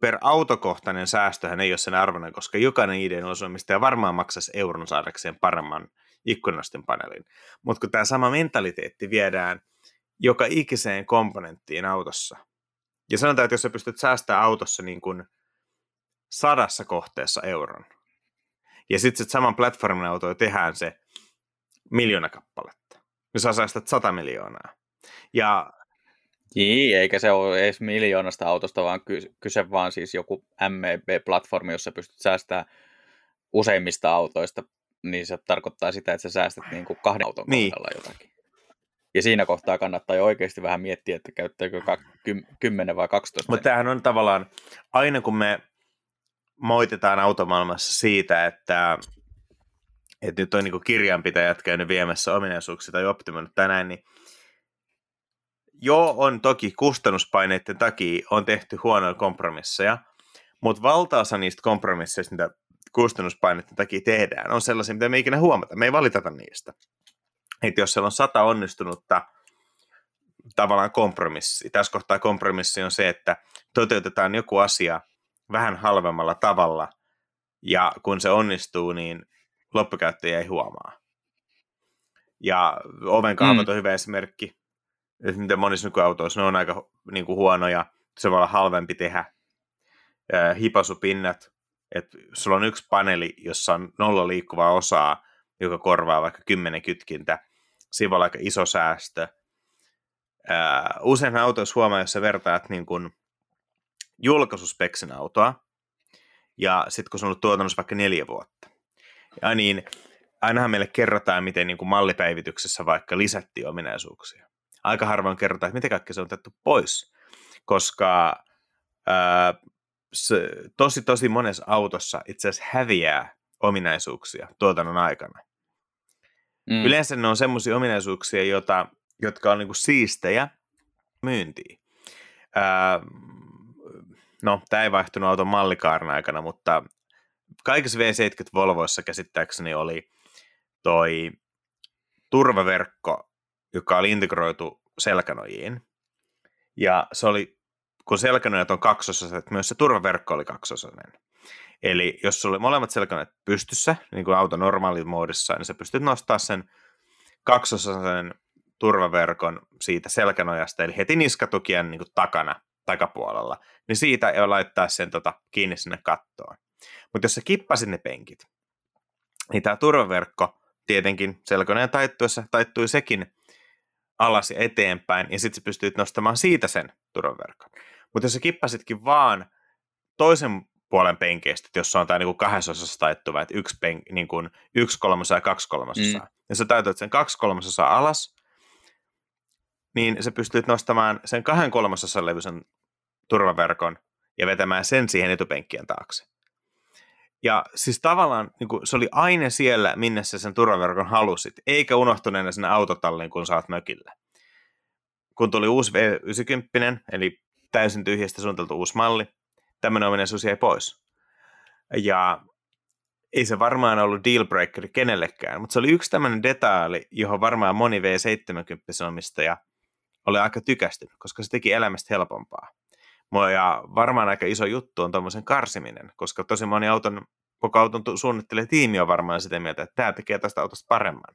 per autokohtainen säästöhän ei ole sen arvoinen, koska jokainen idean osuamistaja varmaan maksaisi euron saadakseen paremman ikkunasten paneelin. Mutta kun tämä sama mentaliteetti viedään joka ikiseen komponenttiin autossa, ja sanotaan, että jos sä pystyt säästämään autossa niin kuin – sadassa kohteessa euron. Ja sitten saman platformin autoja tehdään se miljoona kappaletta. Niin sä säästät sata miljoonaa. Ja niin, eikä se ole edes miljoonasta autosta, vaan kyse vaan siis joku MEB-platformi, jossa pystyt säästämään useimmista autoista, niin se tarkoittaa sitä, että sä säästät niin kuin kahden auton niin. kohdalla jotakin. Ja siinä kohtaa kannattaa jo oikeasti vähän miettiä, että käyttääkö 10 vai 12. Mutta tämähän on tavallaan, aina kun me moitetaan automaailmassa siitä, että, että nyt on niin kirjanpitäjät käynyt viemässä ominaisuuksia tai optimoinut tai näin, niin joo, on toki kustannuspaineiden takia on tehty huonoja kompromisseja, mutta valtaosa niistä kompromisseista, mitä kustannuspaineiden takia tehdään, on sellaisia, mitä me ei ikinä huomata. Me ei valiteta niistä. Että jos siellä on sata onnistunutta tavallaan kompromissi, tässä kohtaa kompromissi on se, että toteutetaan joku asia vähän halvemmalla tavalla, ja kun se onnistuu, niin loppukäyttäjä ei huomaa. Ja ovenkahvat mm. on hyvä esimerkki, että miten monissa nykyautoissa ne on aika niin kuin huonoja, se voi olla halvempi tehdä. hipasupinnat, että sulla on yksi paneeli, jossa on nolla liikkuvaa osaa, joka korvaa vaikka kymmenen kytkintä. Siinä voi olla aika iso säästö. usein autoissa huomaa, jos sä vertaat niin kuin julkaisuspeksin autoa, ja sitten kun se on ollut tuotannossa vaikka neljä vuotta, ja niin ainahan meille kerrotaan, miten niin kuin mallipäivityksessä vaikka lisättiin ominaisuuksia. Aika harvoin kerrotaan, että miten kaikki se on otettu pois, koska ää, se, tosi tosi monessa autossa itse asiassa häviää ominaisuuksia tuotannon aikana. Mm. Yleensä ne on semmoisia ominaisuuksia, jota, jotka on niinku siistejä myyntiin. Ää, no, tämä ei vaihtunut auton mallikaaren aikana, mutta kaikissa V70 Volvoissa käsittääkseni oli toi turvaverkko, joka oli integroitu selkänojiin. Ja se oli kun selkänojat on kaksosaiset, myös se turvaverkko oli kaksosainen. Eli jos sulla oli molemmat selkänojat pystyssä, niin kuin auto normaalimoodissa, niin sä pystyt nostaa sen kaksosaisen turvaverkon siitä selkänojasta, eli heti niskatukien niin takana, takapuolella, niin siitä ei laittaa sen tota, kiinni sinne kattoon. Mutta jos sä kippasit ne penkit, niin tämä turvaverkko tietenkin selkänojan taittuessa taittui sekin alas eteenpäin, ja sitten sä pystyt nostamaan siitä sen turvaverkon. Mutta jos sä kippasitkin vaan toisen puolen penkeistä, jossa on tämä niinku kahdesosassa taittuva, että yksi, pen, niinku, yksi kolmasosa ja kaksi kolmasosaa, mm. ja sä täytät sen kaksi kolmasosaa alas, niin sä pystyt nostamaan sen kahden kolmasosan levyisen turvaverkon ja vetämään sen siihen etupenkkien taakse. Ja siis tavallaan niin kuin, se oli aina siellä, minne sä sen turvaverkon halusit, eikä unohtuneena sinne autotalliin, kun saat mökillä. Kun tuli uusi V90, eli täysin tyhjästä suunniteltu uusi malli, tämmöinen ominaisuus jäi pois. Ja ei se varmaan ollut dealbreakeri kenellekään, mutta se oli yksi tämmöinen detaali, johon varmaan moni V70 omistaja oli aika tykästynyt, koska se teki elämästä helpompaa. Ja varmaan aika iso juttu on tuommoisen karsiminen, koska tosi moni auton, koko auton suunnittelee tiimi on varmaan sitä mieltä, että tämä tekee tästä autosta paremman.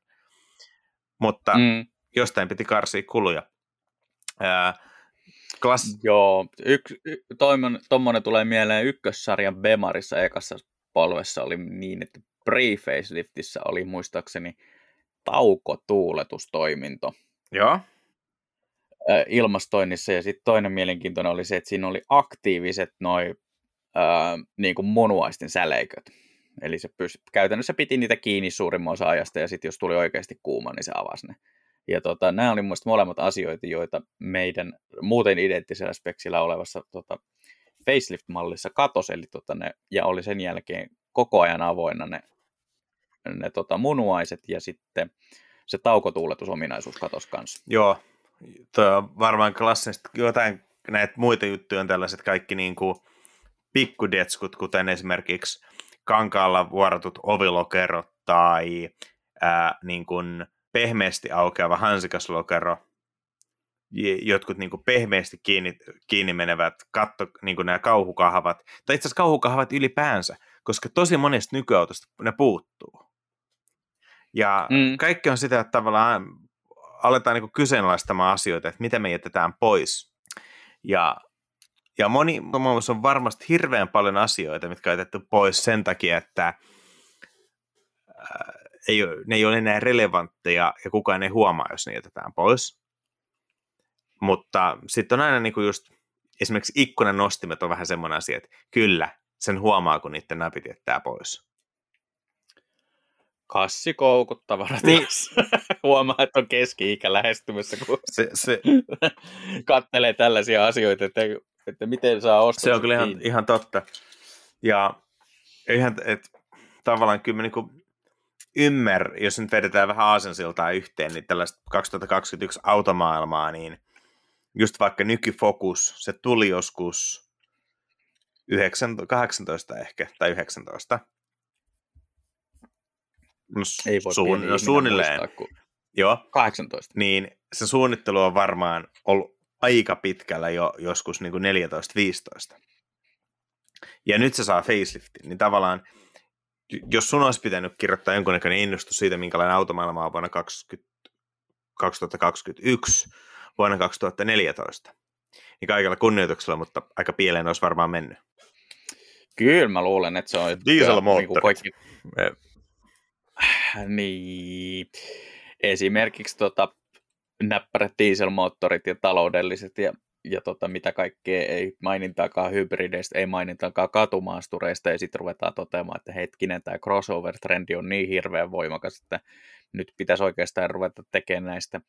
Mutta mm. jostain piti karsia kuluja. Ää, klass... Joo, yksi, y, tuommoinen tulee mieleen ykkössarjan Bemarissa ekassa polvessa oli niin, että pre-faceliftissä oli muistaakseni taukotuuletustoiminto. Joo ilmastoinnissa. Ja sitten toinen mielenkiintoinen oli se, että siinä oli aktiiviset noin niin kuin munuaisten säleiköt. Eli se pys- käytännössä piti niitä kiinni suurimman osa ajasta, ja sitten jos tuli oikeasti kuuma, niin se avasi ne. Ja tota, nämä oli mielestäni molemmat asioita, joita meidän muuten identtisellä speksillä olevassa tota, facelift-mallissa katosi, eli tota, ne, ja oli sen jälkeen koko ajan avoinna ne, ne tota, munuaiset, ja sitten se taukotuuletusominaisuus katosi kanssa. Joo, Tuo on varmaan klassista, jotain näitä muita juttuja on tällaiset kaikki niin kuin pikkudetskut, kuten esimerkiksi kankaalla vuorotut ovilokerot tai ää, niin kuin pehmeästi aukeava hansikaslokero, jotkut niin pehmeästi kiinni, kiinni menevät katto, niin nämä kauhukahvat, tai itse asiassa kauhukahvat ylipäänsä, koska tosi monesta nykyautosta ne puuttuu. Ja mm. kaikki on sitä, että tavallaan aletaan niin kyseenalaistamaan asioita, että mitä me jätetään pois. Ja, ja moni on varmasti hirveän paljon asioita, mitkä on jätetty pois sen takia, että ei, ne ei ole enää relevantteja ja kukaan ei huomaa, jos ne jätetään pois. Mutta sitten on aina niin kuin just esimerkiksi ikkunan nostimet on vähän semmoinen asia, että kyllä, sen huomaa, kun niiden napit jättää pois. kassikoukut tavarat. Niin. Huomaa, että on keski-ikä lähestymässä, kun se, se... kattelee tällaisia asioita, että, että miten saa ostaa. Se on kyllä ihan, ihan totta. Ja eihän, et, tavallaan kyllä niin kuin ymmär, jos nyt vedetään vähän aasensiltaa yhteen, niin tällaista 2021 automaailmaa, niin just vaikka nykyfokus, se tuli joskus 19, 18 ehkä, tai 19. No, Ei voi suun, no suunnilleen. Muistaa, kun... Joo. 18. Niin se suunnittelu on varmaan ollut aika pitkällä jo joskus niin kuin 14-15. Ja nyt se saa faceliftin, niin tavallaan jos sun olisi pitänyt kirjoittaa jonkunnäköinen ennustus siitä, minkälainen automaailma on vuonna 20, 2021, vuonna 2014, niin kaikella kunnioituksella, mutta aika pieleen olisi varmaan mennyt. Kyllä mä luulen, että se on... Dieselmoottorit. Niin, kaikki... niin. Esimerkiksi tota, näppärät dieselmoottorit ja taloudelliset ja ja tota, mitä kaikkea ei mainintaakaan hybrideistä, ei mainintaakaan katumaastureista, ja sitten ruvetaan toteamaan, että hetkinen, tämä crossover-trendi on niin hirveän voimakas, että nyt pitäisi oikeastaan ruveta tekemään näistä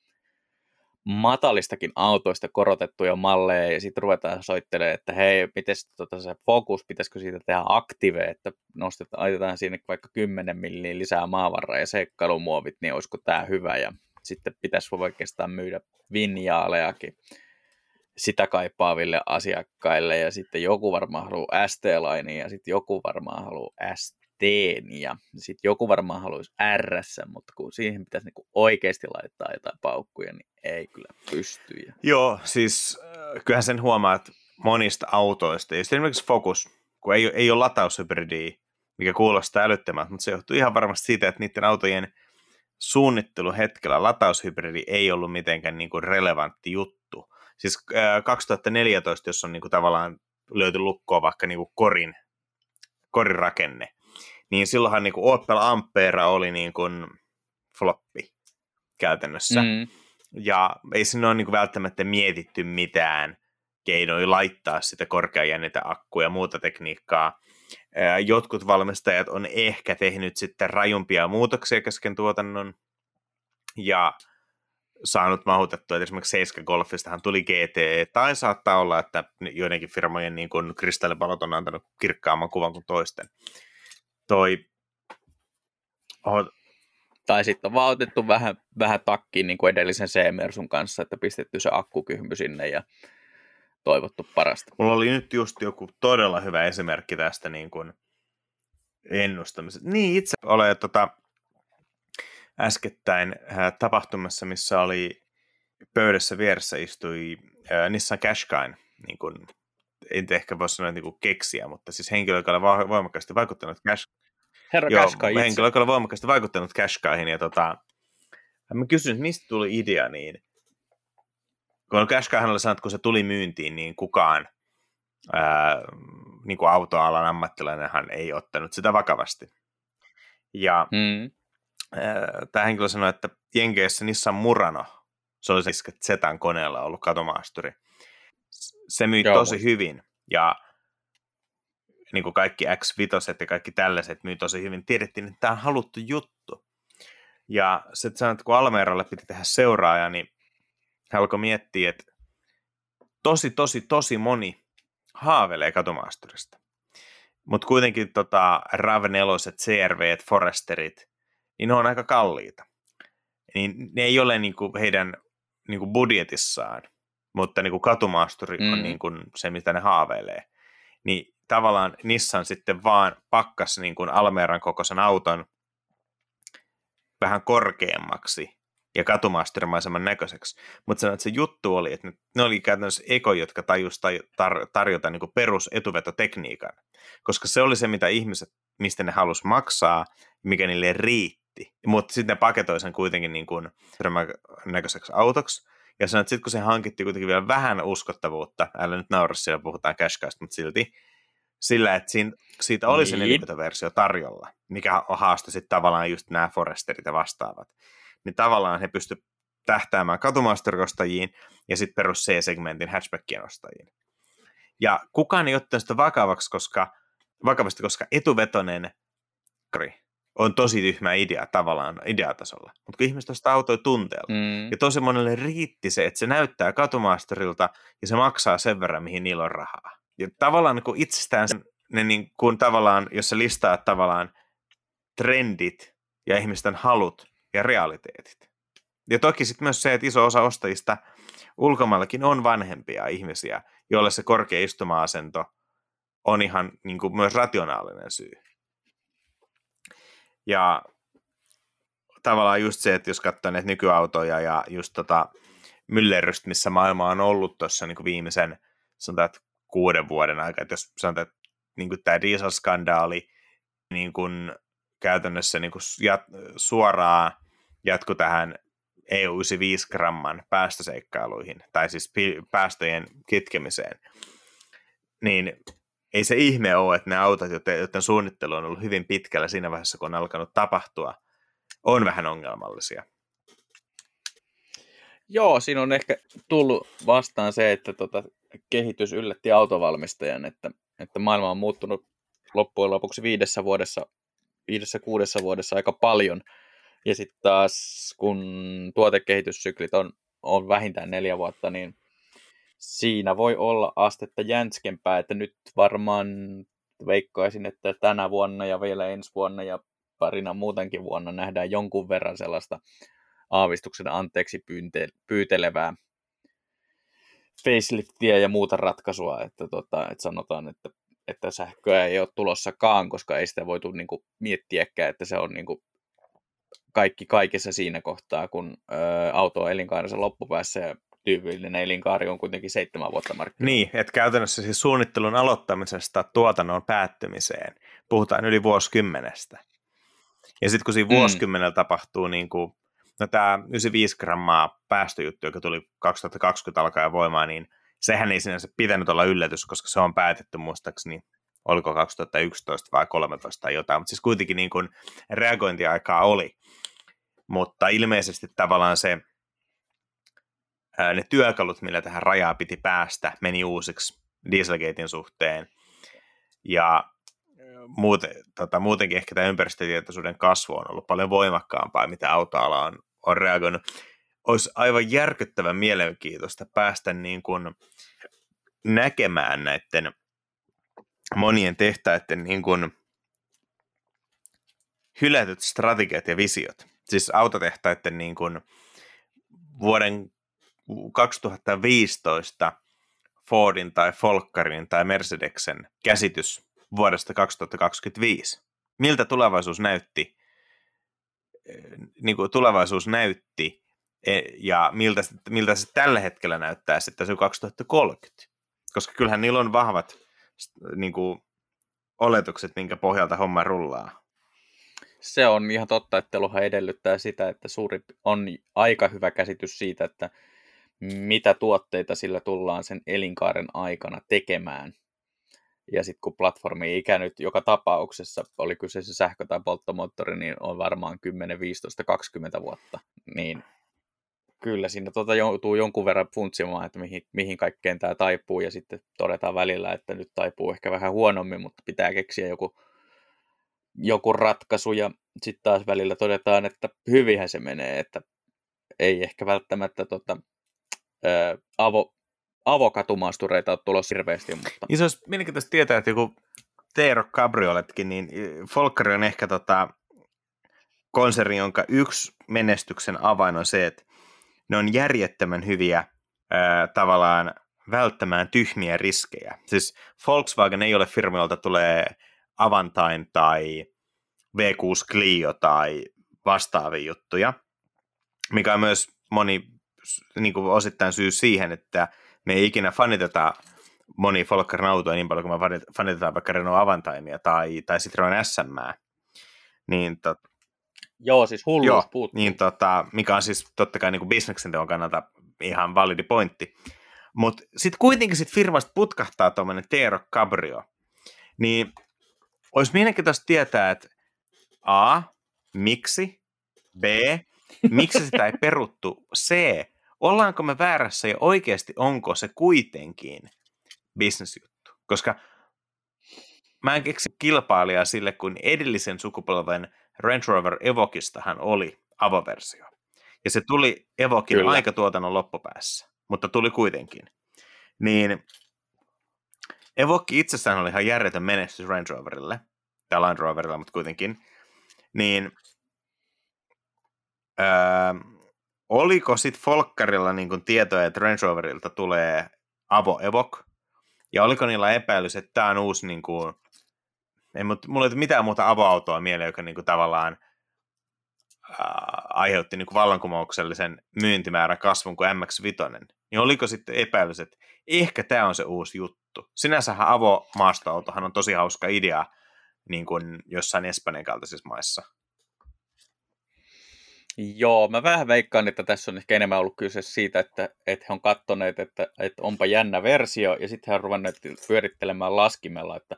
matalistakin autoista korotettuja malleja, ja sitten ruvetaan soittelemaan, että hei, miten tota se fokus, pitäisikö siitä tehdä aktive, että nostetaan, aitetaan sinne vaikka 10 milliä lisää maavaraa ja seikkailumuovit, niin olisiko tämä hyvä, ja sitten pitäisi oikeastaan myydä vinjaalejakin sitä kaipaaville asiakkaille ja sitten joku varmaan haluaa ST-line ja sitten joku varmaan haluaa ST ja sitten joku varmaan haluaisi RS, mutta kun siihen pitäisi niinku oikeasti laittaa jotain paukkuja, niin ei kyllä pysty. Joo, siis äh, kyllähän sen huomaa, että monista autoista, ja esimerkiksi Focus, kun ei, ei ole lataushybridiä, mikä kuulostaa älyttömältä, mutta se johtuu ihan varmasti siitä, että niiden autojen suunnitteluhetkellä lataushybridi ei ollut mitenkään niin kuin relevantti juttu siis 2014, jos on niin kuin tavallaan löyty lukkoa vaikka niin kuin korin, korin rakenne, niin silloinhan niin kuin Opel Ampera oli niin kuin floppi käytännössä. Mm. Ja ei sinne ole niin kuin välttämättä mietitty mitään keinoja laittaa sitä korkeajännitä akkuja ja muuta tekniikkaa. Jotkut valmistajat on ehkä tehnyt sitten rajumpia muutoksia kesken tuotannon, ja saanut mahutettua, että esimerkiksi 7 Golfistahan tuli GTE, tai saattaa olla, että joidenkin firmojen niin kuin kristallipalot on antanut kirkkaamman kuvan kuin toisten. Toi... Oh. Tai sitten on vaan otettu vähän, vähän takkiin niin kuin edellisen C-Mersun kanssa, että pistetty se akkukyhmy sinne ja toivottu parasta. Mulla oli nyt just joku todella hyvä esimerkki tästä niin kuin ennustamisesta. Niin, itse olen tota, äskettäin tapahtumassa, missä oli pöydässä vieressä istui Nissan Qashqai, niin kuin, en ehkä voi sanoa niin kuin keksiä, mutta siis henkilö, joka oli voimakkaasti vaikuttanut Cash... Herra Joo, Qashqai henkilö, joka oli voimakkaasti vaikuttanut Qashqaihin, ja tota, mä kysyin, että mistä tuli idea, niin kun Qashqaihan oli sanonut, että kun se tuli myyntiin, niin kukaan ää, niin kuin autoalan ammattilainenhan ei ottanut sitä vakavasti. Ja mm tämä henkilö sanoi, että Jenkeissä Nissan Murano, se oli se Zetan koneella ollut katomaasturi. Se myi Joo, tosi hyvin ja niin kuin kaikki X5 ja kaikki tällaiset myi tosi hyvin. Tiedettiin, että tämä on haluttu juttu. Ja sitten sanoi, että kun Almeeralle piti tehdä seuraaja, niin hän alkoi miettiä, että tosi, tosi, tosi moni haaveilee katomaasturista. Mutta kuitenkin tota, RAV4, CRV, Foresterit, niin ne on aika kalliita. Niin ne ei ole niin kuin heidän niin kuin budjetissaan, mutta niin kuin katumaasturi mm. on niin kuin se, mitä ne haaveilee. Niin tavallaan Nissan sitten vaan pakkas niin kuin Almeeran kokoisen auton vähän korkeammaksi ja katumaasturmaisemman näköiseksi. Mutta sanoin, että se juttu oli, että ne oli käytännössä eko, jotka tajus tar- tarjota niin kuin etuveto-tekniikan. Koska se oli se, mitä ihmiset, mistä ne halusi maksaa, mikä niille riitti hitti. Mutta sitten ne paketoi sen kuitenkin niin kuin näköiseksi autoksi. Ja sanoi, että sitten kun se hankittiin kuitenkin vielä vähän uskottavuutta, älä nyt naura siellä, puhutaan cashkaista, mutta silti, sillä, että siinä, siitä oli niin. se versio tarjolla, mikä haastoi sitten tavallaan just nämä Foresterit ja vastaavat. Niin tavallaan he pysty tähtäämään katumasterikostajiin ja sitten perus C-segmentin hatchbackien ostajiin. Ja kukaan ei ottanut sitä vakavaksi, koska, vakavasti, koska etuvetonen on tosi tyhmä idea tavallaan ideatasolla. Mutta kun ihmiset ostaa autoja tunteella, Mm. ja tosi monelle riitti se, että se näyttää katumaasturilta ja se maksaa sen verran, mihin niillä on rahaa. Ja tavallaan niin kuin itsestään ne niin kuin tavallaan, jos sä listaat tavallaan trendit ja ihmisten halut ja realiteetit. Ja toki sitten myös se, että iso osa ostajista ulkomaillakin on vanhempia ihmisiä, joille se korkea istuma-asento on ihan niin kuin myös rationaalinen syy. Ja tavallaan just se, että jos katsoo näitä nykyautoja ja just tota myllerrystä, missä maailma on ollut tuossa niin viimeisen sanotaan, että kuuden vuoden aikana, että jos sanotaan, että niin kuin tämä dieselskandaali niin kuin käytännössä niin kuin jat, suoraan jatku tähän EU-95 gramman päästöseikkailuihin, tai siis päästöjen kitkemiseen, niin ei se ihme ole, että ne autot, joiden, suunnittelu on ollut hyvin pitkällä siinä vaiheessa, kun on alkanut tapahtua, on vähän ongelmallisia. Joo, siinä on ehkä tullut vastaan se, että tota, kehitys yllätti autovalmistajan, että, että maailma on muuttunut loppujen lopuksi viidessä vuodessa, viidessä kuudessa vuodessa aika paljon. Ja sitten taas, kun tuotekehityssyklit on, on vähintään neljä vuotta, niin siinä voi olla astetta jänskempää, että nyt varmaan veikkaisin, että tänä vuonna ja vielä ensi vuonna ja parina muutenkin vuonna nähdään jonkun verran sellaista aavistuksen anteeksi pyynte- pyytelevää faceliftiä ja muuta ratkaisua, että, tota, että sanotaan, että, että sähköä ei ole tulossakaan, koska ei sitä voitu niin kuin, miettiäkään, että se on niin kuin, kaikki kaikessa siinä kohtaa, kun ö, auto on elinkaarensa loppupäässä ja tyypillinen elinkaari on kuitenkin seitsemän vuotta markkinoilla. Niin, että käytännössä siis suunnittelun aloittamisesta tuotannon päättymiseen puhutaan yli vuosikymmenestä. Ja sitten kun siinä Mm. vuosikymmenellä tapahtuu niin kuin, no tämä 95 grammaa päästöjuttu, joka tuli 2020 alkaen voimaan, niin sehän ei sinänsä pitänyt olla yllätys, koska se on päätetty muistaakseni, oliko 2011 vai 2013 tai jotain, mutta siis kuitenkin niin kuin reagointiaikaa oli. Mutta ilmeisesti tavallaan se, ne työkalut, millä tähän rajaa piti päästä, meni uusiksi Dieselgatein suhteen. Ja muuten, tota, muutenkin ehkä tämä ympäristötietoisuuden kasvu on ollut paljon voimakkaampaa, mitä autoala on, on reagoinut. Olisi aivan järkyttävän mielenkiintoista päästä niin kuin näkemään näiden monien tehtaiden niin kuin hylätyt strategiat ja visiot. Siis autotehtaiden niin kuin vuoden 2015 Fordin tai Folkkarin tai Mercedeksen käsitys vuodesta 2025. Miltä tulevaisuus näytti, niin kuin tulevaisuus näytti e- ja miltä, miltä se tällä hetkellä näyttää sitten se 2030. Koska kyllähän niillä on vahvat niin kuin, oletukset, minkä pohjalta homma rullaa. Se on ihan totta, että teluhan edellyttää sitä, että suuri on aika hyvä käsitys siitä, että mitä tuotteita sillä tullaan sen elinkaaren aikana tekemään. Ja sitten kun platformi ei ikänyt joka tapauksessa, oli kyseessä sähkö- tai polttomoottori, niin on varmaan 10, 15, 20 vuotta. Niin kyllä siinä tota joutuu jonkun verran funtsimaan, että mihin, mihin kaikkeen tämä taipuu, ja sitten todetaan välillä, että nyt taipuu ehkä vähän huonommin, mutta pitää keksiä joku, joku ratkaisu, ja sitten taas välillä todetaan, että hyvinhän se menee, että ei ehkä välttämättä tota, ää, avo, avokatumastureita ole tulossa hirveästi, mutta Niin se olisi mielenkiintoista tietää, että joku Teero Cabrioletkin, niin Volkari on ehkä tota konserni, jonka yksi menestyksen avain on se, että ne on järjettömän hyviä ää, tavallaan välttämään tyhmiä riskejä. Siis Volkswagen ei ole firma, jolta tulee Avantime tai V6 Clio tai vastaavia juttuja, mikä on myös moni niin kuin osittain syy siihen, että me ei ikinä faniteta moni Volkkarin autoja niin paljon kuin me fanit- fanitetaan vaikka Renault Avantimea tai, tai Citroen SM. Niin, tot, joo, siis hulluus joo, puuttuu. niin tota, mikä on siis totta kai niin bisneksen teon kannalta ihan validi pointti. Mutta sitten kuitenkin sit firmasta putkahtaa tuommoinen Teero Cabrio. Niin olisi mielenkiintoista tietää, että A, miksi, B, miksi sitä ei peruttu, C, ollaanko me väärässä ja oikeasti onko se kuitenkin bisnesjuttu. Koska mä en keksi kilpailijaa sille kuin edellisen sukupolven Range Rover Evokistahan oli avoversio. Ja se tuli Evokin Kyllä. aikatuotannon loppupäässä, mutta tuli kuitenkin. Niin Evokki itsessään oli ihan järjetön menestys Range Roverille, tai Land Roverille, mutta kuitenkin. Niin öö, oliko sitten Folkkarilla niin tietoja, että Range Roverilta tulee Avo Evok, ja oliko niillä epäilys, että tämä on uusi, niin kuin, ei, mulla ei ole mitään muuta avoautoa mieleen, joka niin kuin, tavallaan ää, aiheutti niin kuin vallankumouksellisen myyntimäärän kasvun kuin MX-5, niin oliko sitten epäilys, että ehkä tämä on se uusi juttu. Sinänsähän avomaastoautohan on tosi hauska idea niin kuin jossain Espanjan kaltaisissa maissa. Joo, mä vähän veikkaan, että tässä on ehkä enemmän ollut kyse siitä, että, että he on kattoneet, että, että onpa jännä versio, ja sitten he on ruvenneet pyörittelemään laskimella, että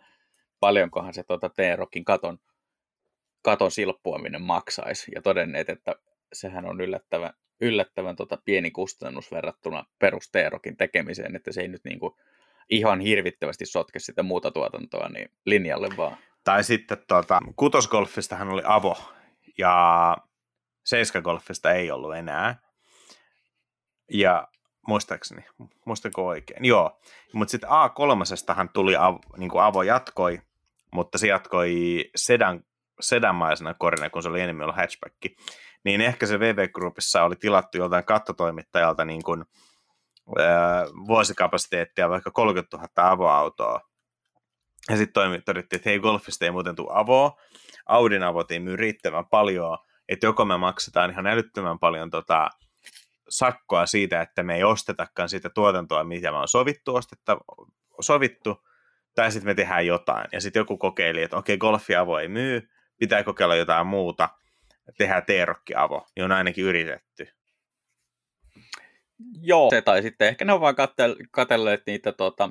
paljonkohan se tuota T-Rockin katon, katon silppuaminen maksaisi, ja todenneet, että sehän on yllättävän, yllättävän tota pieni kustannus verrattuna perus T-Rockin tekemiseen, että se ei nyt niinku ihan hirvittävästi sotke sitä muuta tuotantoa niin linjalle vaan. Tai sitten tuota, kutosgolfistahan oli Avo, ja Seiska-golfista ei ollut enää. Ja muistaakseni, muistanko oikein? Joo, mutta sitten A3 tuli av, niin kuin Avo jatkoi, mutta se jatkoi sedan, sedanmaisena korina, kun se oli enemmän ollut hatchback. Niin ehkä se VV Groupissa oli tilattu joltain kattotoimittajalta niin kuin, ää, vuosikapasiteettia vaikka 30 000 avoautoa. Ja sitten todettiin, että hei, golfista ei muuten tule avoa. Audin avot ei myy riittävän paljon, että joko me maksetaan ihan älyttömän paljon tota, sakkoa siitä, että me ei ostetakaan sitä tuotantoa, mitä me on sovittu, ostetta, sovittu, tai sitten me tehdään jotain. Ja sitten joku kokeili, että okei, golfiavo ei myy, pitää kokeilla jotain muuta, tehdään T-rokki-avo, niin on ainakin yritetty. Joo, se tai sitten ehkä ne on vaan katselleet niitä tota,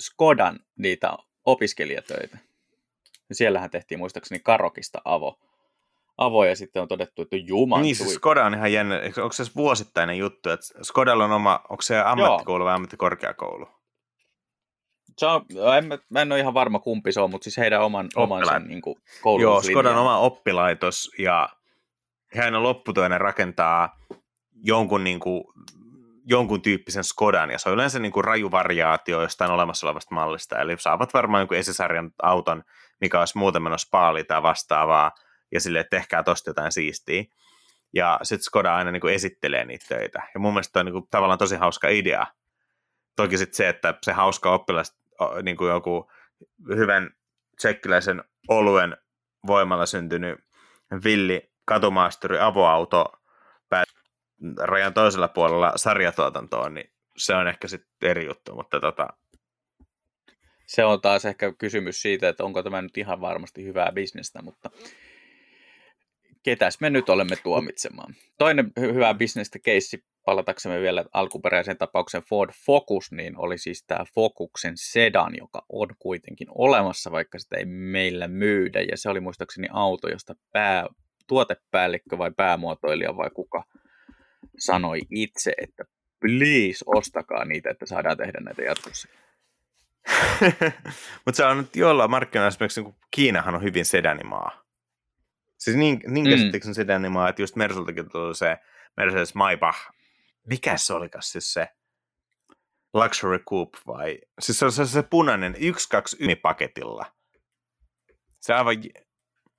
Skodan niitä opiskelijatöitä. Ja siellähän tehtiin muistaakseni Karokista avo avoja sitten on todettu, että juman. Niin, siis Skoda on ihan jännä. Onko se vuosittainen juttu, että Skodalla on oma, onko se ammattikoulu Joo. vai ammattikorkeakoulu? Se on, en, mä en ole ihan varma kumpi se on, mutta siis heidän oman, oman sen niin kuin, Joo, Skodan oma oppilaitos ja hän lopputyönä rakentaa jonkun, niin kuin, jonkun tyyppisen Skodan, ja se on yleensä niin kuin raju variaatio jostain olemassa olevasta mallista, eli saavat varmaan jonkun esisarjan auton, mikä olisi muuten menossa paali tai vastaavaa, ja silleen, että tehkää tosta jotain siistiä. Ja sitten Skoda aina niin kuin esittelee niitä töitä. Ja mun mielestä on niin kuin, tavallaan tosi hauska idea. Toki sitten se, että se hauska oppilas, niin kuin joku hyvän tsekkiläisen oluen voimalla syntynyt villi katumaasturi avoauto rajan toisella puolella sarjatuotantoon, niin se on ehkä sitten eri juttu, mutta tota... Se on taas ehkä kysymys siitä, että onko tämä nyt ihan varmasti hyvää bisnestä, mutta ketäs me nyt olemme tuomitsemaan. Toinen hyvä bisnestä keissi, palataksemme vielä alkuperäisen tapauksen Ford Focus, niin oli siis tämä Focusen sedan, joka on kuitenkin olemassa, vaikka sitä ei meillä myydä. Ja se oli muistaakseni auto, josta pää, tuotepäällikkö vai päämuotoilija vai kuka sanoi itse, että please ostakaa niitä, että saadaan tehdä näitä jatkossa. Mutta se on nyt jollain markkinoilla esimerkiksi Kiinahan on hyvin sedanimaa. Siis niin, niin mm. käsittääkseni sitä animaa, että just Mersultakin tuli se Mercedes Maybach. Mikä se olikas siis se? Luxury Coupe vai? Siis se on se, se punainen 1-2 paketilla. Se aivan...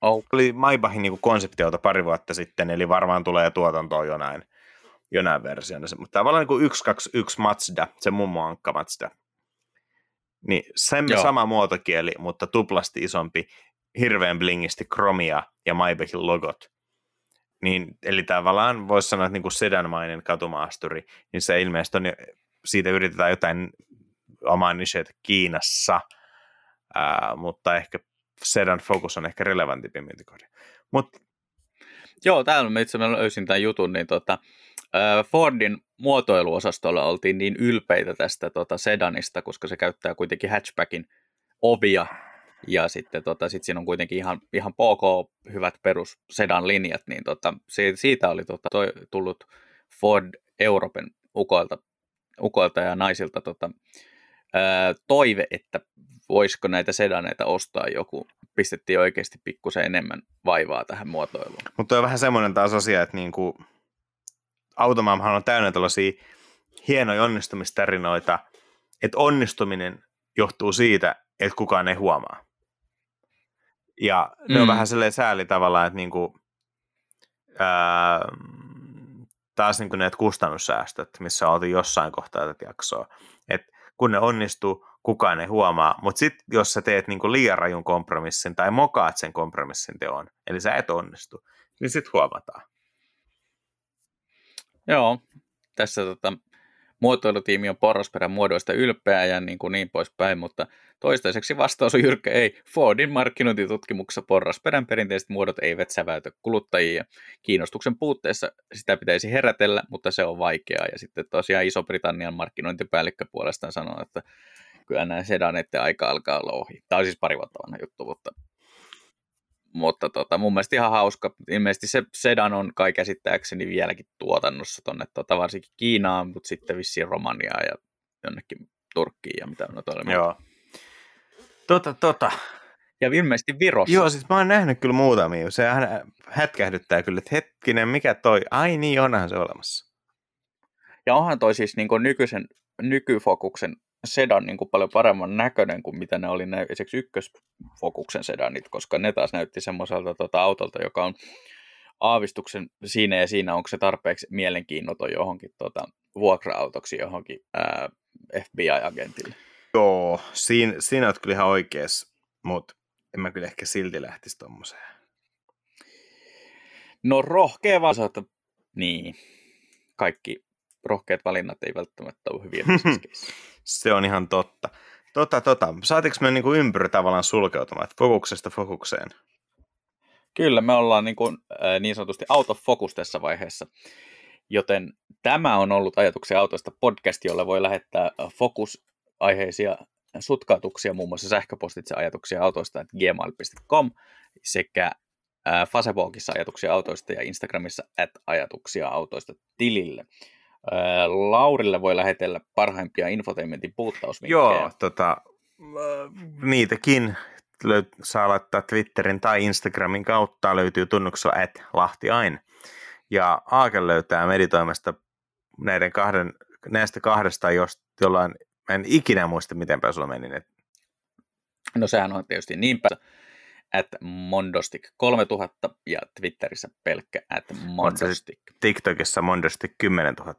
Oh. Oli Maybachin niin konseptiauto pari vuotta sitten, eli varmaan tulee tuotantoon jonain, jonain version. Mutta tavallaan niin 121 Mazda, se mummo Ankka Mazda. Niin sen sama muotokieli, mutta tuplasti isompi hirveän blingisti kromia ja Maybachin logot. Niin, eli tavallaan voisi sanoa, että niin kuin sedanmainen katumaasturi, niin se ilmeisesti on, siitä yritetään jotain omaa nichet Kiinassa, ää, mutta ehkä sedan Focus on ehkä relevantimpi myyntikohde. Mut... Joo, täällä itse mä löysin tämän jutun, niin tota, Fordin muotoiluosastolla oltiin niin ylpeitä tästä tota sedanista, koska se käyttää kuitenkin hatchbackin ovia, ja sitten tota, sit siinä on kuitenkin ihan, ihan PK hyvät perus sedan linjat, niin tota, siitä oli tota, toi, tullut Ford Euroopan ukoilta, ukoilta ja naisilta tota, ää, toive, että voisiko näitä sedaneita ostaa joku, pistettiin oikeasti pikkusen enemmän vaivaa tähän muotoiluun. Mutta on vähän semmoinen taas asia, että niinku, Automaamhan on täynnä tällaisia hienoja onnistumistarinoita, että onnistuminen johtuu siitä, että kukaan ei huomaa. Ja ne mm. on vähän silleen sääli tavallaan, että niinku, ää, taas niinku ne kustannussäästöt, missä oltiin jossain kohtaa tätä jaksoa. että kun ne onnistuu, kukaan ei huomaa, mutta sitten jos sä teet niinku liian rajun kompromissin tai mokaat sen kompromissin teon, eli sä et onnistu, niin sitten huomataan. Joo, tässä tota, muotoilutiimi on porrasperän muodoista ylpeä ja niin, kuin niin poispäin, mutta toistaiseksi vastaus on jyrkkä ei. Fordin markkinointitutkimuksessa porrasperän perinteiset muodot eivät säväytä kuluttajia. Kiinnostuksen puutteessa sitä pitäisi herätellä, mutta se on vaikeaa. Ja sitten tosiaan Iso-Britannian markkinointipäällikkö puolestaan sanoo, että kyllä nämä sedaneiden aika alkaa olla ohi. Tämä on siis pari vuotta vanha juttu, mutta mutta tota, mun mielestä ihan hauska. Ilmeisesti se sedan on kai käsittääkseni vieläkin tuotannossa tuonne tota, varsinkin Kiinaan, mutta sitten vissiin Romaniaan ja jonnekin Turkkiin ja mitä on oli. Joo. Tota, tota. Ja ilmeisesti Virossa. Joo, siis mä oon nähnyt kyllä muutamia. Se hätkähdyttää kyllä, että hetkinen, mikä toi? Ai niin, onhan se olemassa. Ja onhan toi siis niin nykyisen, nykyfokuksen sedan niin kuin paljon paremman näköinen kuin mitä ne oli ne esimerkiksi ykkösfokuksen sedanit, koska ne taas näytti semmoiselta tota, autolta, joka on aavistuksen siinä ja siinä, onko se tarpeeksi mielenkiinnoton johonkin tota, vuokra-autoksi johonkin ää, FBI-agentille. Joo, siinä, siinä olet kyllä ihan oikeas, mutta en mä kyllä ehkä silti lähtisi tommoseen. No rohkea vaan että niin, kaikki rohkeat valinnat ei välttämättä ole hyviä Se on ihan totta. Tota, tota. Saatiinko me niin ympyrä tavallaan sulkeutumaan, että fokuksesta fokukseen? Kyllä, me ollaan niin, kuin, äh, niin sanotusti out of focus tässä vaiheessa. Joten tämä on ollut Ajatuksia autoista podcast, jolla voi lähettää fokusaiheisia sutkautuksia, muun muassa sähköpostitse ajatuksia autoista gmail.com sekä äh, Facebookissa ajatuksia autoista ja Instagramissa at ajatuksia autoista tilille. Laurille voi lähetellä parhaimpia infotainmentin puuttausvinkkejä. Joo, tota, niitäkin löyt, saa laittaa Twitterin tai Instagramin kautta, löytyy tunnuksella at lahtiain. Ja Aake löytää meditoimasta näiden kahden, näistä kahdesta, jos jollain, en ikinä muista, miten sulla meni. No sehän on tietysti niin päin at Mondostik 3000 ja Twitterissä pelkkä at Mondostik. TikTokissa Mondostik 10 000?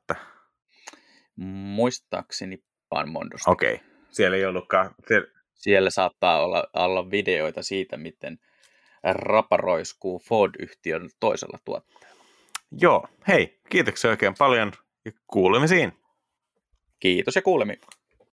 Muistaakseni vaan Mondostik. Okei, okay. siellä ei ollutkaan. Siellä... siellä saattaa olla, olla videoita siitä, miten raparoiskuu Ford-yhtiön toisella tuotteella. Joo, hei, kiitoksia oikein paljon ja kuulemisiin. Kiitos ja kuulemiin.